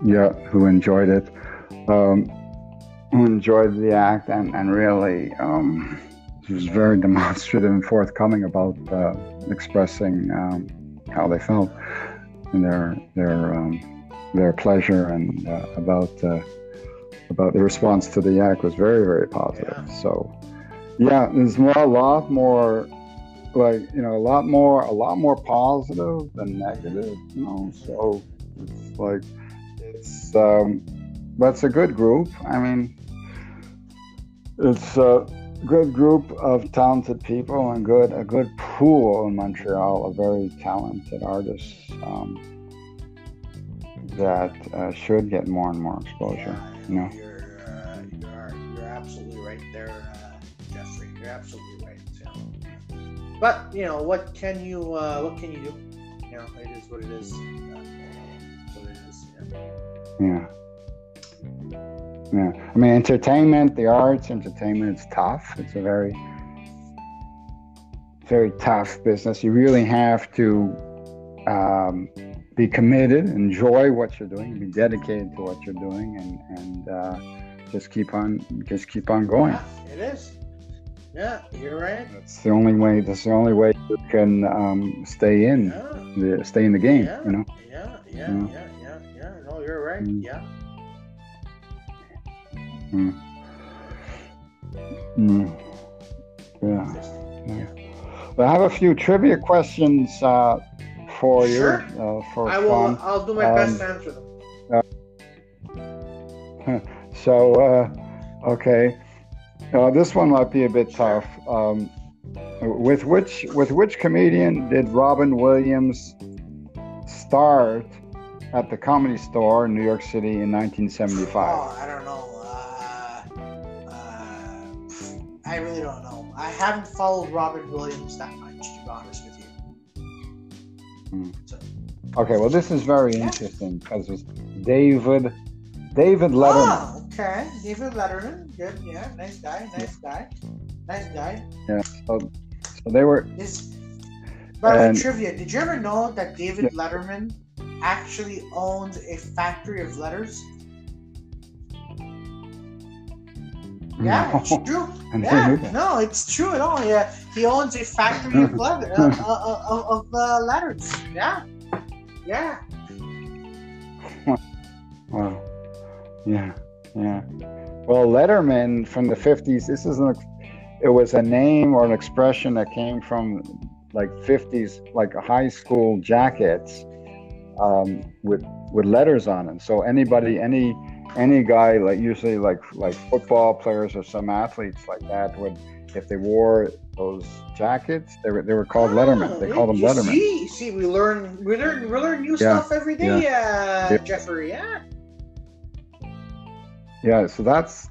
Speaker 1: yeah who enjoyed it um, who enjoyed the act and and really um, was very *laughs* demonstrative and forthcoming about uh, expressing um, how they felt and their their um, their pleasure and uh, about uh, about the response to the act was very very positive
Speaker 2: Yeah.
Speaker 1: so yeah there's more a lot more like you know a lot more a lot more positive than negative you know so it's like it's um that's a good group i mean it's a good group of talented people and good a good pool in montreal of very talented artists um, that uh, should get more and more exposure
Speaker 2: Yeah,
Speaker 1: you know
Speaker 2: you're, uh, you're, you're absolutely right there, uh, Jeffrey. You're absolutely right. You know. But you know what can you uh, what can you do? You know, it is what it is. Uh, it's what it is. Yeah.
Speaker 1: Yeah. Yeah. I mean, entertainment, the arts, entertainment, it's tough. It's a very, very tough business. You really have to um, be committed, enjoy what you're doing, be dedicated to what you're doing, and and uh, just keep on, just keep on going.
Speaker 2: Yeah, it is. Yeah, you're right.
Speaker 1: That's the only way. That's the only way you can um, stay in,
Speaker 2: Yeah,
Speaker 1: the, stay in the game.
Speaker 2: yeah,
Speaker 1: You know.
Speaker 2: yeah, yeah,
Speaker 1: Yeah.
Speaker 2: yeah, yeah. No, you're right.
Speaker 1: Mm.
Speaker 2: Yeah.
Speaker 1: Mm. Mm. Yeah. Yeah. Well, I have a few trivia questions uh, for you
Speaker 2: Sure.
Speaker 1: uh, for
Speaker 2: I will.
Speaker 1: fun.
Speaker 2: I'll do my
Speaker 1: Um,
Speaker 2: best to answer them. *laughs*
Speaker 1: So, uh, okay, uh, this one might be a bit tough. Um, with which with which comedian did Robin Williams start at the Comedy Store in New York City in 1975?
Speaker 2: Oh, I don't know. I really don't know. I haven't followed Robin Williams that much, to be honest with you.
Speaker 1: Hmm.
Speaker 2: So,
Speaker 1: Okay, well, this is very
Speaker 2: Yeah.
Speaker 1: interesting because it's David David Letterman.
Speaker 2: Oh, okay. David Letterman. Good. Yeah. Nice guy. Nice guy. Nice guy.
Speaker 1: So, so they were
Speaker 2: This. By
Speaker 1: And-
Speaker 2: trivia. Did you ever know that David Letterman actually owns a factory of letters? Yeah,
Speaker 1: No,
Speaker 2: it's true. *laughs* Yeah, no, it's true at all. Yeah, he owns a factory of leather *laughs* uh, uh, uh, of uh, letters. Yeah, yeah.
Speaker 1: Wow. Yeah, yeah. Well, Letterman from the 50s, this is an, it was a name or an expression that came from like 50s, like high school jackets um, with with letters on them. So anybody, any any guy, like usually like like football players or some athletes like that, would if they wore those jackets, they were they were called Letterman. They called them Letterman.
Speaker 2: See, see, we learn, we learn, we learn new
Speaker 1: Yeah,
Speaker 2: stuff every day, uh,
Speaker 1: Yeah.
Speaker 2: Jeffrey. Yeah.
Speaker 1: Yeah, so that's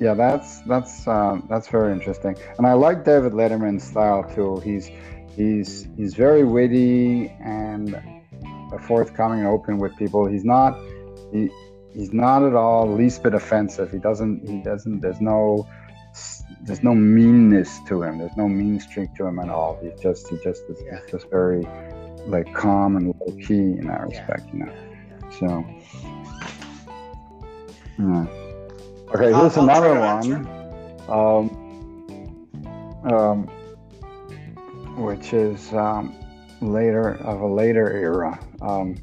Speaker 1: yeah, that's that's uh, that's very interesting, and I like David Letterman's style too. He's he's he's very witty and forthcoming and open with people. He's not he he's not at all least bit offensive. He doesn't he doesn't there's no there's no meanness to him. There's no mean streak to him at all. He's just he just is
Speaker 2: Yeah.
Speaker 1: he's just very like calm and low key in that respect, you know. So yeah. Okay,
Speaker 2: I'll-
Speaker 1: here's
Speaker 2: I'll
Speaker 1: another one. Um, um, which is um, later of a later era. Um,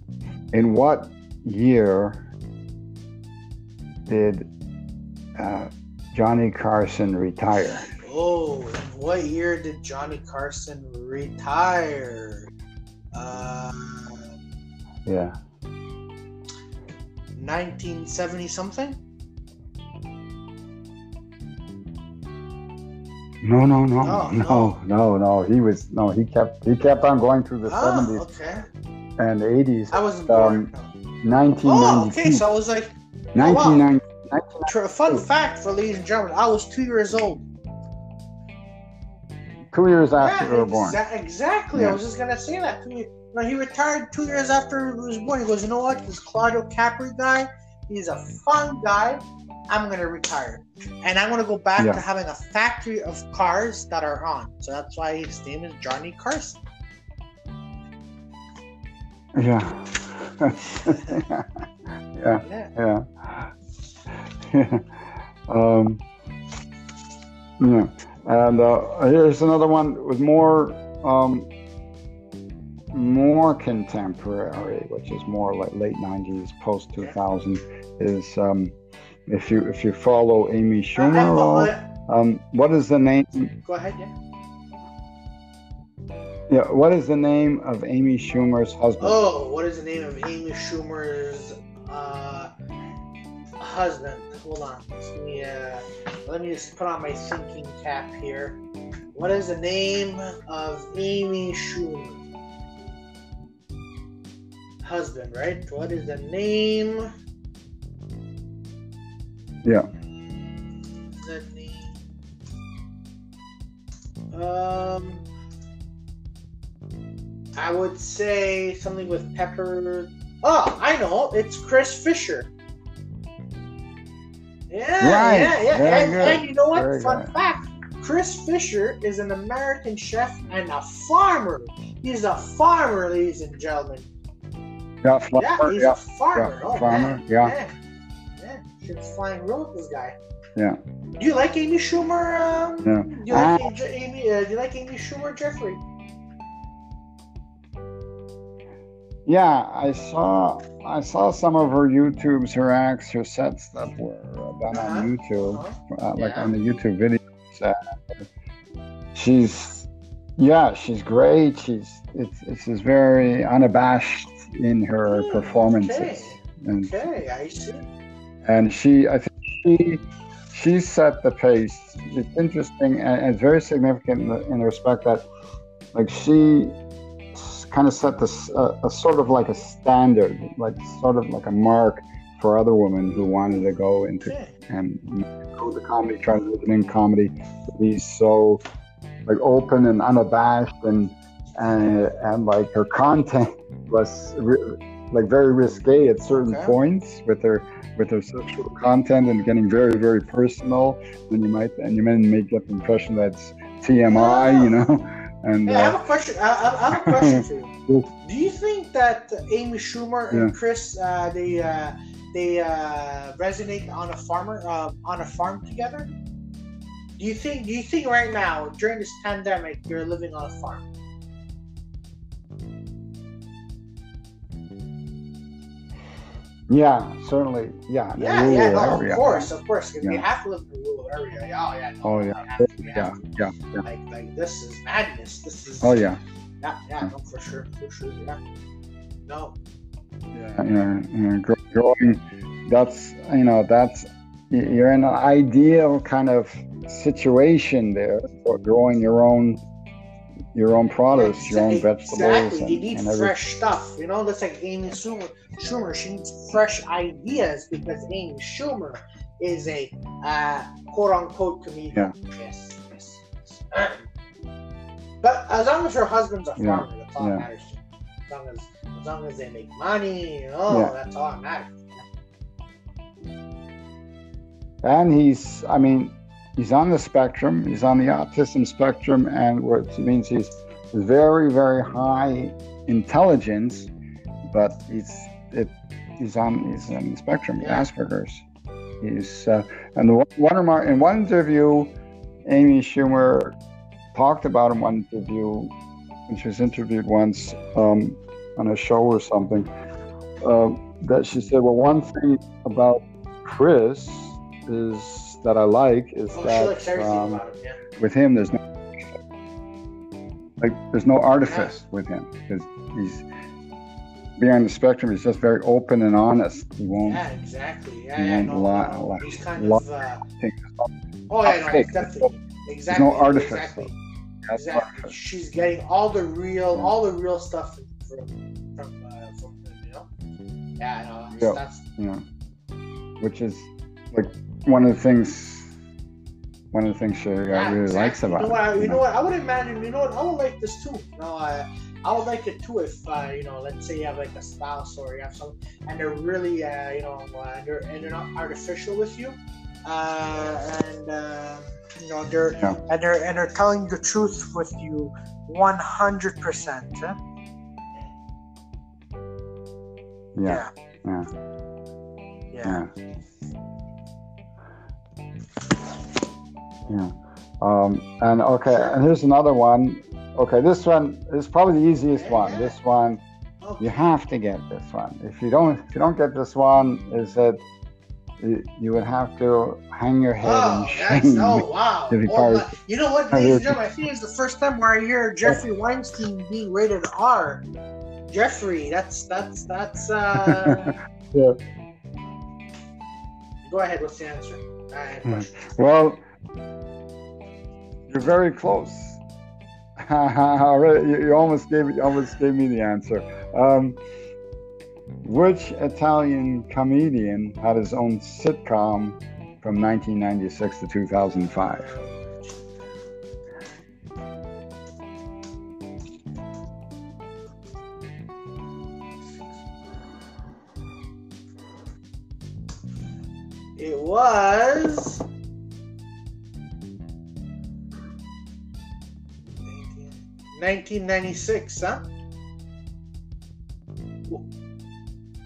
Speaker 1: in what year did uh, Johnny Carson retire?
Speaker 2: Oh, what year did Johnny Carson retire? Uh,
Speaker 1: Yeah.
Speaker 2: 1970 something?
Speaker 1: No, no, no,
Speaker 2: Oh,
Speaker 1: no, no, no. He was no. He kept he kept on going through the
Speaker 2: Ah,
Speaker 1: seventies
Speaker 2: okay.
Speaker 1: and eighties.
Speaker 2: I wasn't
Speaker 1: Um,
Speaker 2: born.
Speaker 1: Nineteen
Speaker 2: Oh,
Speaker 1: ninety
Speaker 2: okay. So I was like, Oh,
Speaker 1: Nineteen ninety.
Speaker 2: tr- fun fact for ladies and gentlemen, I was two years old.
Speaker 1: Two years after
Speaker 2: Yeah,
Speaker 1: you were born.
Speaker 2: exa- exactly. I was just gonna say that. Two years- No, he retired two years after he was born. He goes, you know what? This Claudio Capri guy, he's a fun guy. I'm gonna retire, and I'm gonna go back
Speaker 1: Yeah.
Speaker 2: to having a factory of cars that are on. So that's why his name is Johnny Carson.
Speaker 1: Yeah. *laughs* yeah.
Speaker 2: Yeah.
Speaker 1: Yeah. *laughs* um, yeah. And uh, here's another one with more um, more contemporary, which is more like late '90s, post 2000. Is um, if you if you follow Amy Schumer, at all,
Speaker 2: uh,
Speaker 1: um, what is the name?
Speaker 2: go ahead, yeah.
Speaker 1: Yeah, what is the name of Amy Schumer's husband?
Speaker 2: Oh, what is the name of Amy Schumer's uh, husband? Hold on. Let me, uh, let me just put on my thinking cap here. What is the name of Amy Schumer? Husband, right? What is the name?
Speaker 1: Yeah.
Speaker 2: The name. Um, I would say something with pepper. Oh, I know. It's Chris Fischer. Yeah,
Speaker 1: Right,
Speaker 2: yeah, yeah.
Speaker 1: very
Speaker 2: And, and you know what?
Speaker 1: very
Speaker 2: Fun
Speaker 1: good.
Speaker 2: fact: Chris Fischer is an American chef and a farmer. He's a farmer, ladies and gentlemen.
Speaker 1: Yeah,
Speaker 2: Yeah, he's
Speaker 1: yeah,
Speaker 2: a farmer.
Speaker 1: yeah,
Speaker 2: oh,
Speaker 1: farmer,
Speaker 2: man.
Speaker 1: yeah.
Speaker 2: Yeah, yeah. Shit's flying real with this guy.
Speaker 1: Yeah.
Speaker 2: Do you like Amy Schumer? Um,
Speaker 1: Yeah.
Speaker 2: Do you like
Speaker 1: Ah.
Speaker 2: Amy? Uh, do you like Amy Schumer, Jeffrey?
Speaker 1: Yeah, I saw I saw some of her YouTubes, her acts, her sets that were done
Speaker 2: Uh-huh.
Speaker 1: on YouTube, uh, like
Speaker 2: Yeah.
Speaker 1: on the YouTube videos. Uh, she's yeah, she's great. She's it's it's just very unabashed in her
Speaker 2: Hmm,
Speaker 1: performances,
Speaker 2: Okay.
Speaker 1: and
Speaker 2: Okay, I see.
Speaker 1: and she I think she she set the pace. It's interesting and, and it's very significant in the, in the respect that like she kind of set this uh, a sort of like a standard, like sort of like a mark for other women who wanted to go into and go to comedy, try to live in comedy, to be so like open and unabashed and and, and like her content was re- like very risque at certain
Speaker 2: Okay.
Speaker 1: points with her with her sexual content and getting very very personal. And you might and you might make get the impression that's TMI you know and
Speaker 2: Hey, I
Speaker 1: uh,
Speaker 2: have a question. I, I I have a question for you. *laughs* Do you think that Amy Schumer and
Speaker 1: Yeah.
Speaker 2: Chris uh, they uh, they uh, resonate on a farmer uh, on a farm together? Do you think? Do you think right now during this pandemic you're living on a farm?
Speaker 1: Yeah certainly yeah in
Speaker 2: Yeah, yeah,
Speaker 1: rural
Speaker 2: no, of course, of course, because we have to live in a rural area. Yeah, Oh yeah. no,
Speaker 1: oh
Speaker 2: we
Speaker 1: yeah
Speaker 2: to,
Speaker 1: yeah yeah yeah
Speaker 2: Like, like this is madness. This is.
Speaker 1: oh yeah
Speaker 2: Yeah, yeah, no, for sure, for sure, yeah. No,
Speaker 1: yeah, yeah, yeah. Growing that's you know that's you're in an ideal kind of situation there for growing your own your own produce your own vegetables
Speaker 2: Exactly,
Speaker 1: and,
Speaker 2: you need
Speaker 1: and
Speaker 2: fresh stuff. You know, that's like Amy Schumer. Schumer, she needs fresh ideas because Amy Schumer is a uh, quote unquote comedian. Yes, yes, yes. But as long as her husband's a
Speaker 1: Yeah,
Speaker 2: farmer, that's all
Speaker 1: yeah.
Speaker 2: that matters. As long as as long as they make money, you know,
Speaker 1: Yeah.
Speaker 2: that's all that matters.
Speaker 1: and he's i mean he's on the spectrum he's on the autism spectrum and which means he's very very high intelligence but he's it he's on he's on the spectrum
Speaker 2: Yeah.
Speaker 1: asperger's he's uh, and the one one remark in one interview amy schumer talked about in one interview when she was interviewed once um, on a show or something uh, that she said well one thing about chris is that I like is
Speaker 2: Oh,
Speaker 1: that um,
Speaker 2: him, yeah.
Speaker 1: with him there's no like there's no artifice with him because he's beyond the spectrum. He's just very open and honest. He won't.
Speaker 2: Yeah, exactly. Yeah,
Speaker 1: he
Speaker 2: yeah,
Speaker 1: won't
Speaker 2: no,
Speaker 1: lie-
Speaker 2: no,
Speaker 1: lie-
Speaker 2: he's kind
Speaker 1: lie-
Speaker 2: of. Uh, oh yeah, no, definitely, exactly.
Speaker 1: No artifice,
Speaker 2: Exactly. Exactly.
Speaker 1: artifice.
Speaker 2: She's getting all the real,
Speaker 1: Yeah.
Speaker 2: all the real stuff from from uh, from you know. Yeah, no, that's,
Speaker 1: Yeah.
Speaker 2: that's
Speaker 1: know, which is like one of the things. One of the things she uh,
Speaker 2: yeah,
Speaker 1: really
Speaker 2: exactly.
Speaker 1: likes about
Speaker 2: You know what? I,
Speaker 1: it.
Speaker 2: you
Speaker 1: you
Speaker 2: know
Speaker 1: know.
Speaker 2: what? I would imagine. You know what? I would like this too. You know, I, I would like it too if uh, you know, let's say you have like a spouse or you have some, and they're really, uh, you know, uh, they're and they're not artificial with you, uh, and uh, you know, they're
Speaker 1: Yeah.
Speaker 2: and they're and they're telling the truth with you, one hundred percent.
Speaker 1: Yeah,
Speaker 2: Yeah.
Speaker 1: yeah,
Speaker 2: Yeah.
Speaker 1: Yeah. Um, and okay, and here's another one. Okay, this one is probably the easiest one. This one
Speaker 2: Okay.
Speaker 1: you have to get this one. If you don't, if you don't get this one, is that you, you would have to hang your head
Speaker 2: Oh,
Speaker 1: in
Speaker 2: that's,
Speaker 1: shame.
Speaker 2: oh *laughs* wow!
Speaker 1: to be part of-
Speaker 2: you know what, ladies and gentlemen? I think it's the first time where I hear Jeffrey Weinstein being rated R. Jeffrey, that's that's that's. uh *laughs*
Speaker 1: Yeah.
Speaker 2: Go ahead. What's the answer? I had a
Speaker 1: Hmm.
Speaker 2: question.
Speaker 1: Well, you're very close. *laughs* You, you almost gave you almost gave me the answer. Um, which Italian comedian had his own sitcom from 1996 to 2005?
Speaker 2: It was. 1996, huh?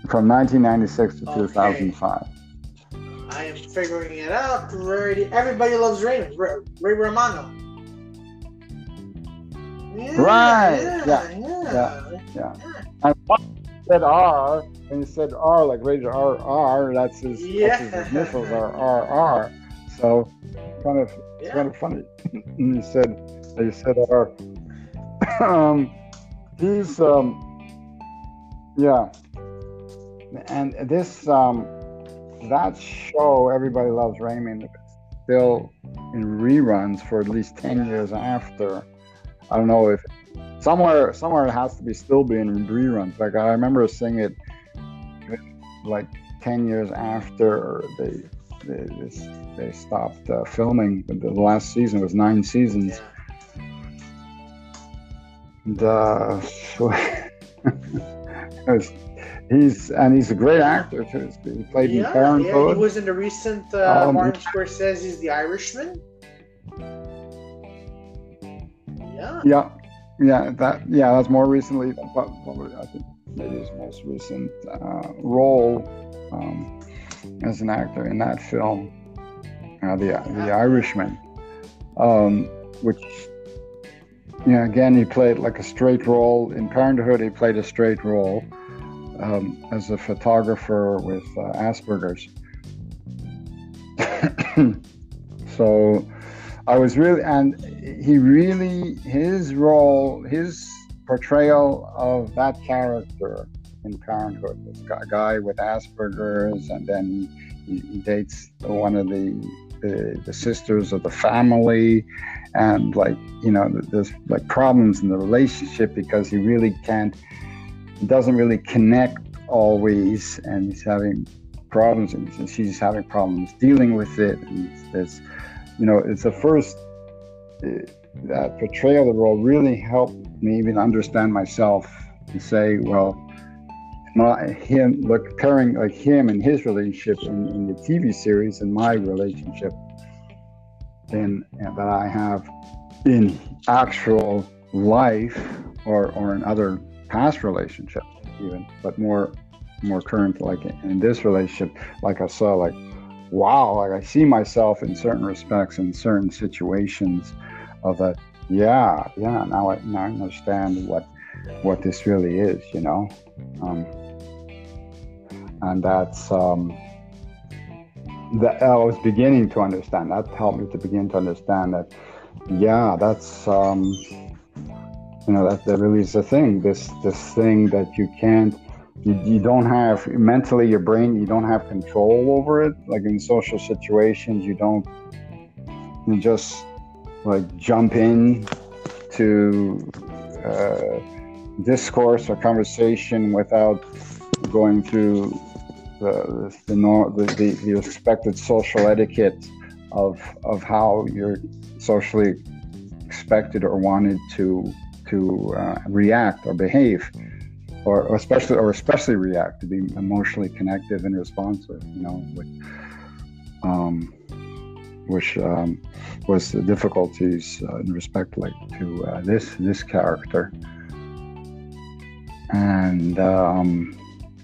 Speaker 1: From 1996 to
Speaker 2: Okay.
Speaker 1: 2005.
Speaker 2: I am figuring it out. Already. Everybody loves Raymond. Ray, Ray Romano. Yeah,
Speaker 1: Right,
Speaker 2: Yeah.
Speaker 1: yeah,
Speaker 2: Yeah.
Speaker 1: yeah. And when said R, when you said R, like rated R, R, that's his,
Speaker 2: Yeah.
Speaker 1: that's his initials are R, R. So, kind of,
Speaker 2: Yeah.
Speaker 1: kind of funny. *laughs* you said, you said R. um, he's, um, yeah. And this, um, that show, Everybody Loves Raymond, still in reruns for at least 10 years after. I don't know if somewhere somewhere it has to be still being in reruns. Like I remember seeing it like 10 years after they they, they, they stopped uh, filming. The last season was nine seasons.
Speaker 2: Yeah.
Speaker 1: And, uh, so *laughs* he's and he's a great actor too. He played in
Speaker 2: Yeah, yeah,
Speaker 1: Parenthood.
Speaker 2: he was in the recent uh,
Speaker 1: Um,
Speaker 2: Martin Scorsese's The Irishman. Yeah.
Speaker 1: Yeah, yeah, that yeah, that's more recently. But probably, I think maybe his most recent uh, role um, as an actor in that film, uh, the the Irishman, um, which yeah, again he played like a straight role in Parenthood. He played a straight role um, as a photographer with uh, Asperger's. *coughs* so I was really, and he really, his role, his portrayal of that character in Parenthood, this guy, with Asperger's, and then he, he dates one of the, the the sisters of the family, and like you know, there's like problems in the relationship because he really can't, doesn't really connect always, and he's having problems, and she's having problems dealing with it, and there's you know, it's the first. Uh, that portrayal of the role really helped me even understand myself and say, well, my him look comparing like him and his relationship in, in the TV series and my relationship in that I have in actual life or or in other past relationships even, but more more current like in this relationship, like I saw like wow, like I see myself in certain respects in certain situations of that yeah, yeah, now I now I understand what what this really is, you know. Um, and that's um, that I was beginning to understand. That helped me to begin to understand that, yeah, that's um, you know that, that really is the thing. This this thing that you can't, you, you don't have mentally your brain, you don't have control over it. Like in social situations, you don't you just like jump in to uh, discourse or conversation without going through the the, the, the, expected social etiquette of of how you're socially expected or wanted to to uh, react or behave, or, or, especially or especially react to be emotionally connective and responsive. You know, with, um, which um, was the difficulties uh, in respect like to uh, this this character, and. Um,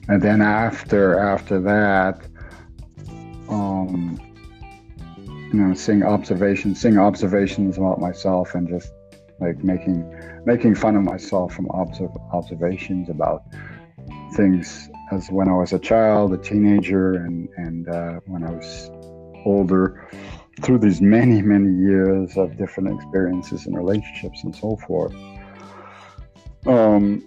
Speaker 1: and then after after that um you know seeing observations seeing observations about myself and just like making making fun of myself from observ- observations about things as when I was a child, a teenager, and and uh, when I was older, through these many many years of different experiences and relationships and so forth. Um,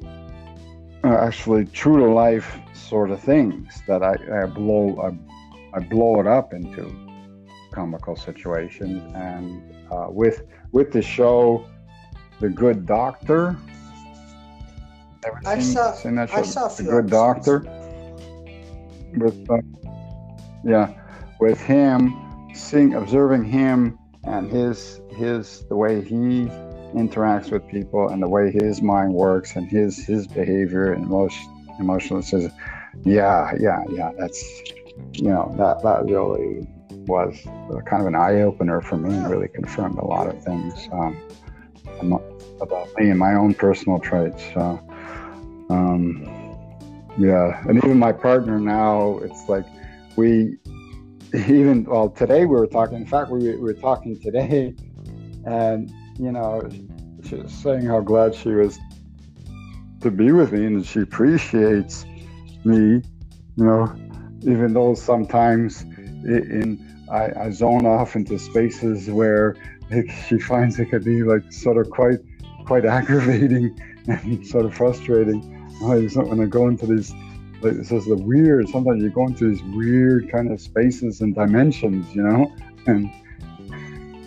Speaker 1: actually, true to life sort of things that I, I blow I, I, blow it up into comical situations and uh, with with the show The Good Doctor.
Speaker 2: I seen, saw
Speaker 1: seen that show?
Speaker 2: I saw
Speaker 1: The Good Doctor. With uh, yeah, with him seeing observing him and his his the way he interacts with people and the way his mind works and his his behavior and most emotional says yeah, yeah, yeah. That's you know that that really was kind of an eye opener for me and really confirmed a lot of things um, about me and my own personal traits. So, um, yeah, and even my partner now, it's like we *laughs* even well today we were talking. In fact, we, we were talking today, *laughs* and you know, she was saying how glad she was to be with me and she appreciates me, you know, even though sometimes in I, I zone off into spaces where it, she finds it could be like sort of quite quite *laughs* aggravating and sort of frustrating. When I go into these, like this is the weird. Sometimes you go into these weird kind of spaces and dimensions, you know, and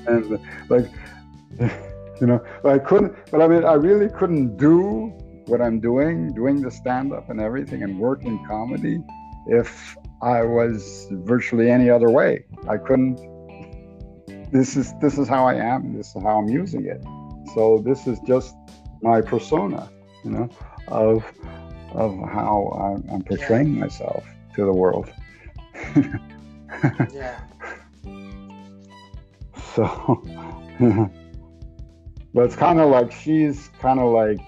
Speaker 1: and like *laughs* you know, I couldn't. But I mean, I really couldn't do what I'm doing, doing the stand up and everything and working in comedy if I was virtually any other way. I couldn't this is this is how I am, this is how I'm using it. So this is just my persona, you know, of of how I'm, I'm portraying yeah. myself to the world. *laughs*
Speaker 2: yeah. *laughs*
Speaker 1: So but it's kind of like she's kind of like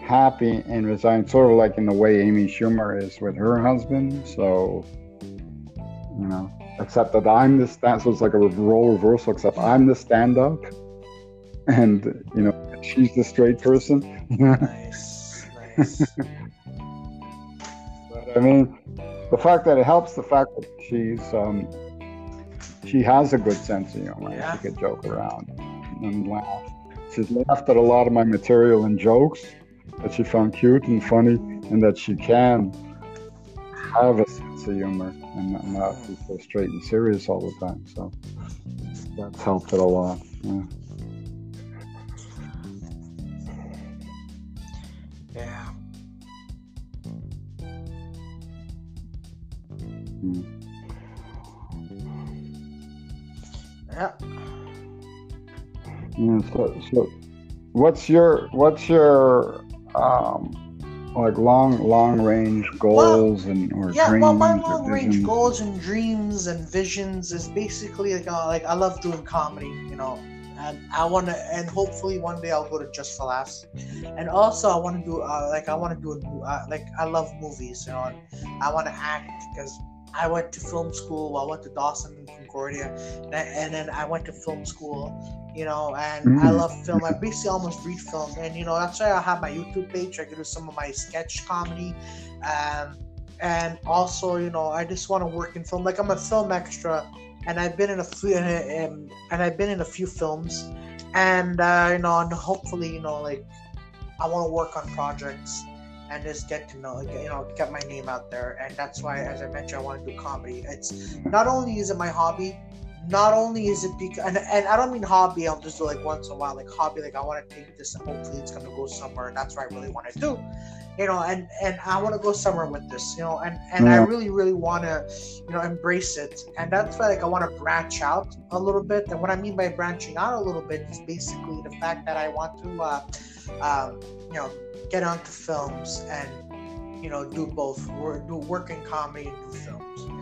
Speaker 1: happy and resigned, sort of like in the way Amy Schumer is with her husband. So, you know, except that I'm the stand, so it's like a role reversal, except I'm the stand up and, you know, she's the straight person.
Speaker 2: nice, nice. *laughs*
Speaker 1: but I mean, the fact that it helps the fact that she's, um, she has a good sense of humor. Yeah. She could joke around and laugh. She's laughed at a lot of my material and jokes that she found cute and funny, and that she can have a sense of humor and not, not be so straight and serious all the time. So that's helped it a lot. Yeah.
Speaker 2: Yeah.
Speaker 1: Mm.
Speaker 2: Yeah.
Speaker 1: Yeah, so, so what's your what's your um, like long long range goals well, and or
Speaker 2: yeah,
Speaker 1: dreams
Speaker 2: well, my long range goals and dreams and visions is basically like uh, like I love doing comedy, you know, and I want to and hopefully one day I'll go to Just for Laughs, and also I want to do uh, like I want to do a, uh, like I love movies, you know, I want to act because I went to film school. I went to Dawson and Concordia, and, I, and then I went to film school. You know, and mm-hmm. I love film. I basically almost read film, and you know that's why I have my YouTube page. I can do some of my sketch comedy, um, and also you know I just want to work in film. Like I'm a film extra, and I've been in a few, and, and I've been in a few films, and uh, you know, and hopefully you know like I want to work on projects and just get to know, you know, get my name out there. And that's why, as I mentioned, I want to do comedy. It's not only is it my hobby, not only is it because, and, and I don't mean hobby, I'll just do like once in a while, like hobby, like I want to take this and hopefully it's going to go somewhere. And that's what I really want to do. You know, and and I want to go somewhere with this, you know, and and yeah. I really really want to, you know, embrace it, and that's why like I want to branch out a little bit. And what I mean by branching out a little bit is basically the fact that I want to, uh, um, you know, get onto films and you know do both do work in comedy and do films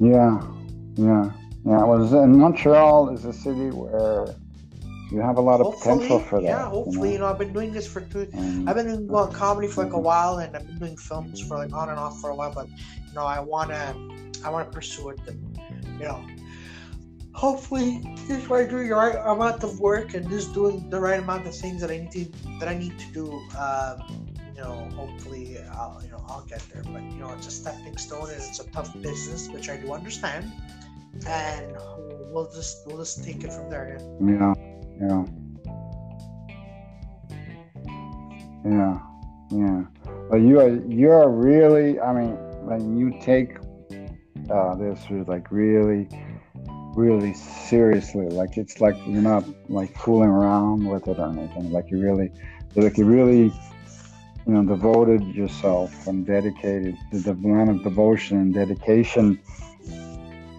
Speaker 1: yeah yeah yeah well in montreal is a city where you have a lot of hopefully, potential for that.
Speaker 2: Yeah, hopefully, you know? you know, I've been doing this for two. I've been doing well, comedy for like a while, and I've been doing films for like on and off for a while. But you know, I wanna, I wanna pursue it. And, you know, hopefully just by doing the right amount of work and just doing the right amount of things that I need to that I need to do, um, know, hopefully I'll you know I'll get there. But you know, it's a stepping stone and it's a tough business, which I do understand, and we'll just we'll just take it from there.
Speaker 1: Yeah, yeah, yeah, yeah. But you are you are really. I mean, when you take uh, this like really really seriously. Like it's like you're not like fooling around with it or anything. Like you really, like you really, you know, devoted yourself and dedicated to the amount of devotion and dedication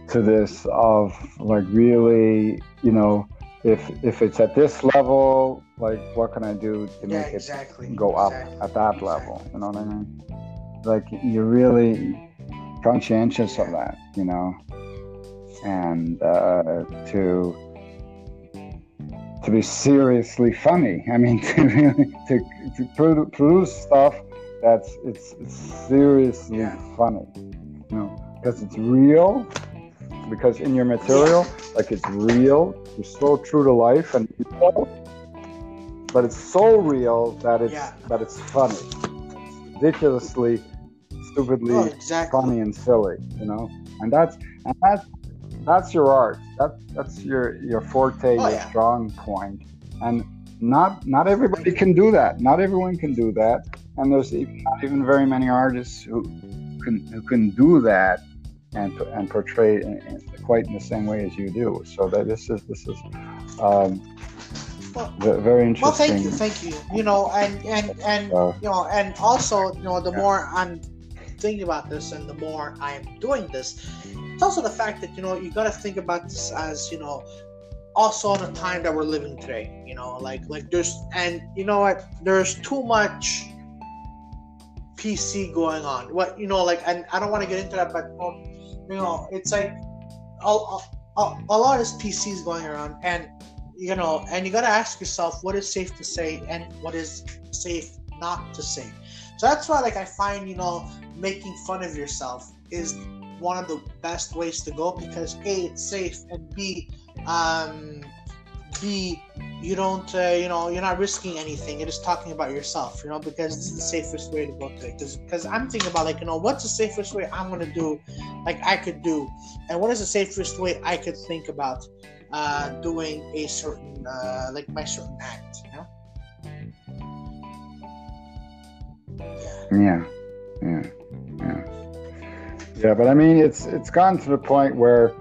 Speaker 1: to this of like really, you know, if if it's at this level, like what can I do to
Speaker 2: yeah,
Speaker 1: make
Speaker 2: exactly,
Speaker 1: it go up
Speaker 2: exactly,
Speaker 1: at that level? You know what I mean? Like you're really conscientious of that, you know and uh, to to be seriously funny. I mean, *laughs* to really to, to produce stuff that's it's, it's seriously yeah. funny, you know, because it's real. Because in your material, like it's real, you're so true to life, and but it's so real that it's yeah. that it's funny. It's ridiculously, stupidly oh, exactly. funny and silly, you know. And that's and that's that's your art. That that's your your forte, oh, your yeah. strong point. And not not everybody can do that. Not everyone can do that. And there's even, not even very many artists who can who can do that and and portray in, in quite in the same way as you do. So that this is this is um, well, very interesting. Well,
Speaker 2: thank you, thank you. You know, and and and uh, you know, and also you know, the yeah. more I'm thinking about this and the more I am doing this, it's also the fact that you know you got to think about this as you know also the time that we're living today you know like like there's and you know what? There's too much pc going on. What you know like and i don't want to get into that but um, you know it's like a, a, a lot of pcs going around and you know and you got to ask yourself what is safe to say and what is safe not to say so that's why like i find you know making fun of yourself is one of the best ways to go because a it's safe and b um, b you don't uh, you know you're not risking anything. You're just talking about yourself you know because is the safest way to go to it. Because i'm thinking about like you know what's the safest way i'm gonna do like i could do? And what is the safest way i could think about uh, doing a certain uh, like my certain act you know
Speaker 1: yeah yeah yeah yeah, but I mean, it's it's gotten to the point where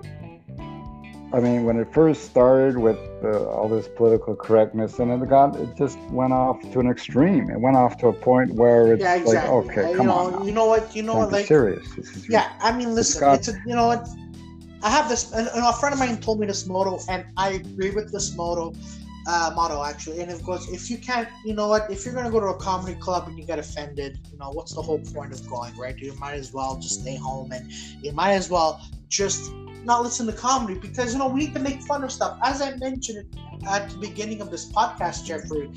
Speaker 1: I mean, when it first started with uh, all this political correctness, and it got, it just went off to an extreme. It went off to a point where it's
Speaker 2: Yeah, exactly.
Speaker 1: like, okay, come
Speaker 2: you know,
Speaker 1: on, now.
Speaker 2: you know what? You know
Speaker 1: Don't
Speaker 2: what? Like,
Speaker 1: serious. This is
Speaker 2: yeah. I mean, listen.
Speaker 1: got-
Speaker 2: It's a, you know what? I have this. And, and a friend of mine told me this motto, and I agree with this motto. Uh, motto actually, and of course, if you can't, you know what? If you're gonna go to a comedy club and you get offended, you know what's the whole point of going, right? You might as well just stay home, and you might as well just not listen to comedy because you know we need to make fun of stuff. As I mentioned at the beginning of this podcast, Jeffrey,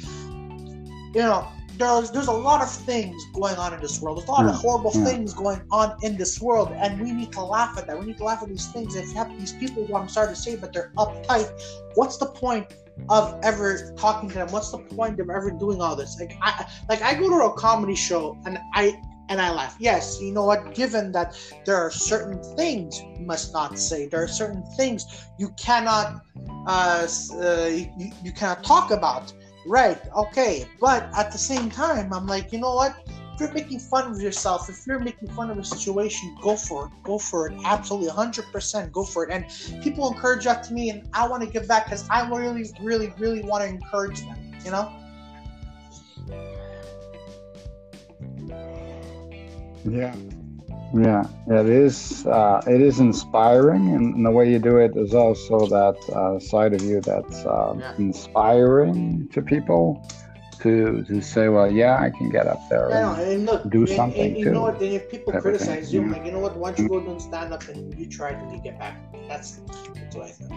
Speaker 2: you know, there's there's a lot of things going on in this world. There's a lot of horrible
Speaker 1: yeah.
Speaker 2: things going on in this world, and we need to laugh at that. We need to laugh at these things. If you have these people who I'm sorry to say, but they're uptight, what's the point of ever talking to them? What's the point of ever doing all this? Like I like I go to a comedy show and I and I laugh. Yes, you know what? Given that there are certain things you must not say, there are certain things you cannot uh, uh you, you cannot talk about. Right, okay. But at the same time, I'm like, you know what? If you're making fun of yourself, if you're making fun of a situation, go for it. Go for it. Absolutely, 100% go for it. And people encourage that to me, and I want to give back because I really, really, really want to encourage them, you know?
Speaker 1: Yeah, yeah, it is. Uh, it is inspiring, and, and the way you do it is also that uh, side of you that's uh,
Speaker 2: Yeah.
Speaker 1: inspiring to people to to say, well, yeah, I can get up there. And-
Speaker 2: and look,
Speaker 1: do
Speaker 2: and-
Speaker 1: something
Speaker 2: and you
Speaker 1: too.
Speaker 2: know what? Then if people criticize you,
Speaker 1: yeah.
Speaker 2: like, you know what? Why don't you go and stand up and you try to get back? That's, that's what I think.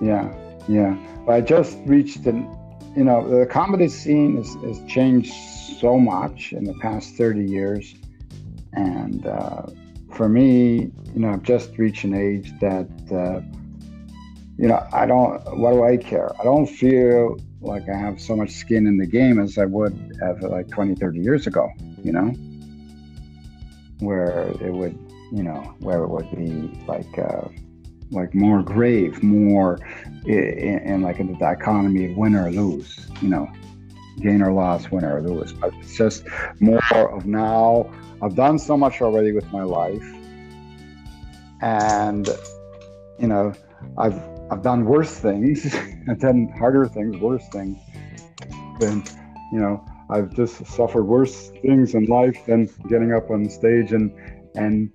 Speaker 1: Yeah, yeah. But I just reached an, you know, the comedy scene has, has changed so much in the past 30 years. And uh, for me, you know, I've just reached an age that, uh, you know, I don't, what do I care? I don't feel like I have so much skin in the game as I would have like 20, 30 years ago, you know, where it would, you know, where it would be like, uh, like more grave, more in, in like in the dichotomy of win or lose, you know, gain or loss, win or lose. But it's just more of now. I've done so much already with my life, and you know, I've I've done worse things. *laughs* I've done harder things, worse things. Than you know, I've just suffered worse things in life than getting up on stage and and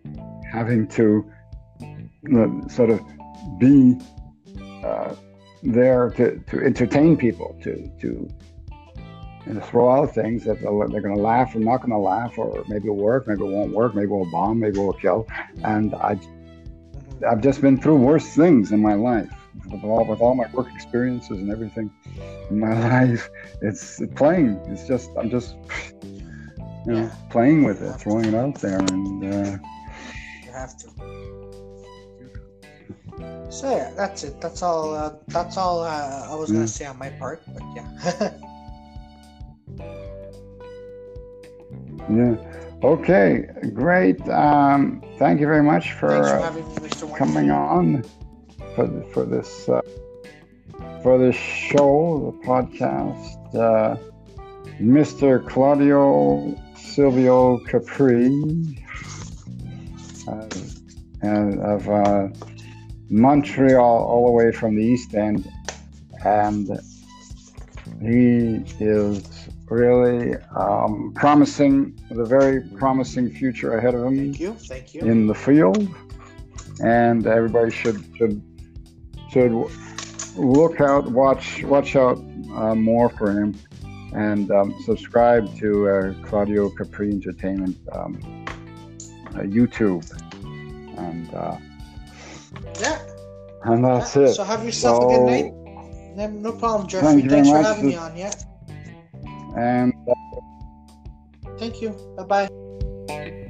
Speaker 1: having to uh, sort of be uh, there to, to entertain people, to to and to throw out things that they're, going to laugh or not going to laugh, or maybe it'll work, maybe it won't work, maybe it'll bomb, maybe it'll kill. And I. I've just been through worse things in my life. With all, with all my work experiences and everything in my *laughs* life, it's playing. It's just I'm just you know
Speaker 2: Yeah.
Speaker 1: playing with it, throwing it out there, and uh,
Speaker 2: You have to. So yeah, that's it. That's all. Uh, that's all uh, I was
Speaker 1: Yeah.
Speaker 2: gonna say on my part. But yeah. *laughs*
Speaker 1: yeah. Okay, great. Um, thank you very much for.
Speaker 2: For
Speaker 1: uh,
Speaker 2: me.
Speaker 1: Coming on for for this uh, for this show, the podcast. Uh, Mr. Claudio Silvio Capri uh, and of uh, Montreal, all the way from the East End, and he is really um, promising, the very promising future ahead of him
Speaker 2: Thank you. Thank you.
Speaker 1: in the field, and everybody should should should look out, watch watch out uh, more for him, and um, subscribe to uh, Claudio Capri Entertainment um, uh, YouTube, and uh,
Speaker 2: yeah.
Speaker 1: and that's
Speaker 2: yeah.
Speaker 1: it.
Speaker 2: So have yourself a good
Speaker 1: So-
Speaker 2: night. No, no problem, Jeffrey.
Speaker 1: Thank
Speaker 2: Thanks for having me on. Yeah.
Speaker 1: And
Speaker 2: Thank you. Bye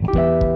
Speaker 2: bye.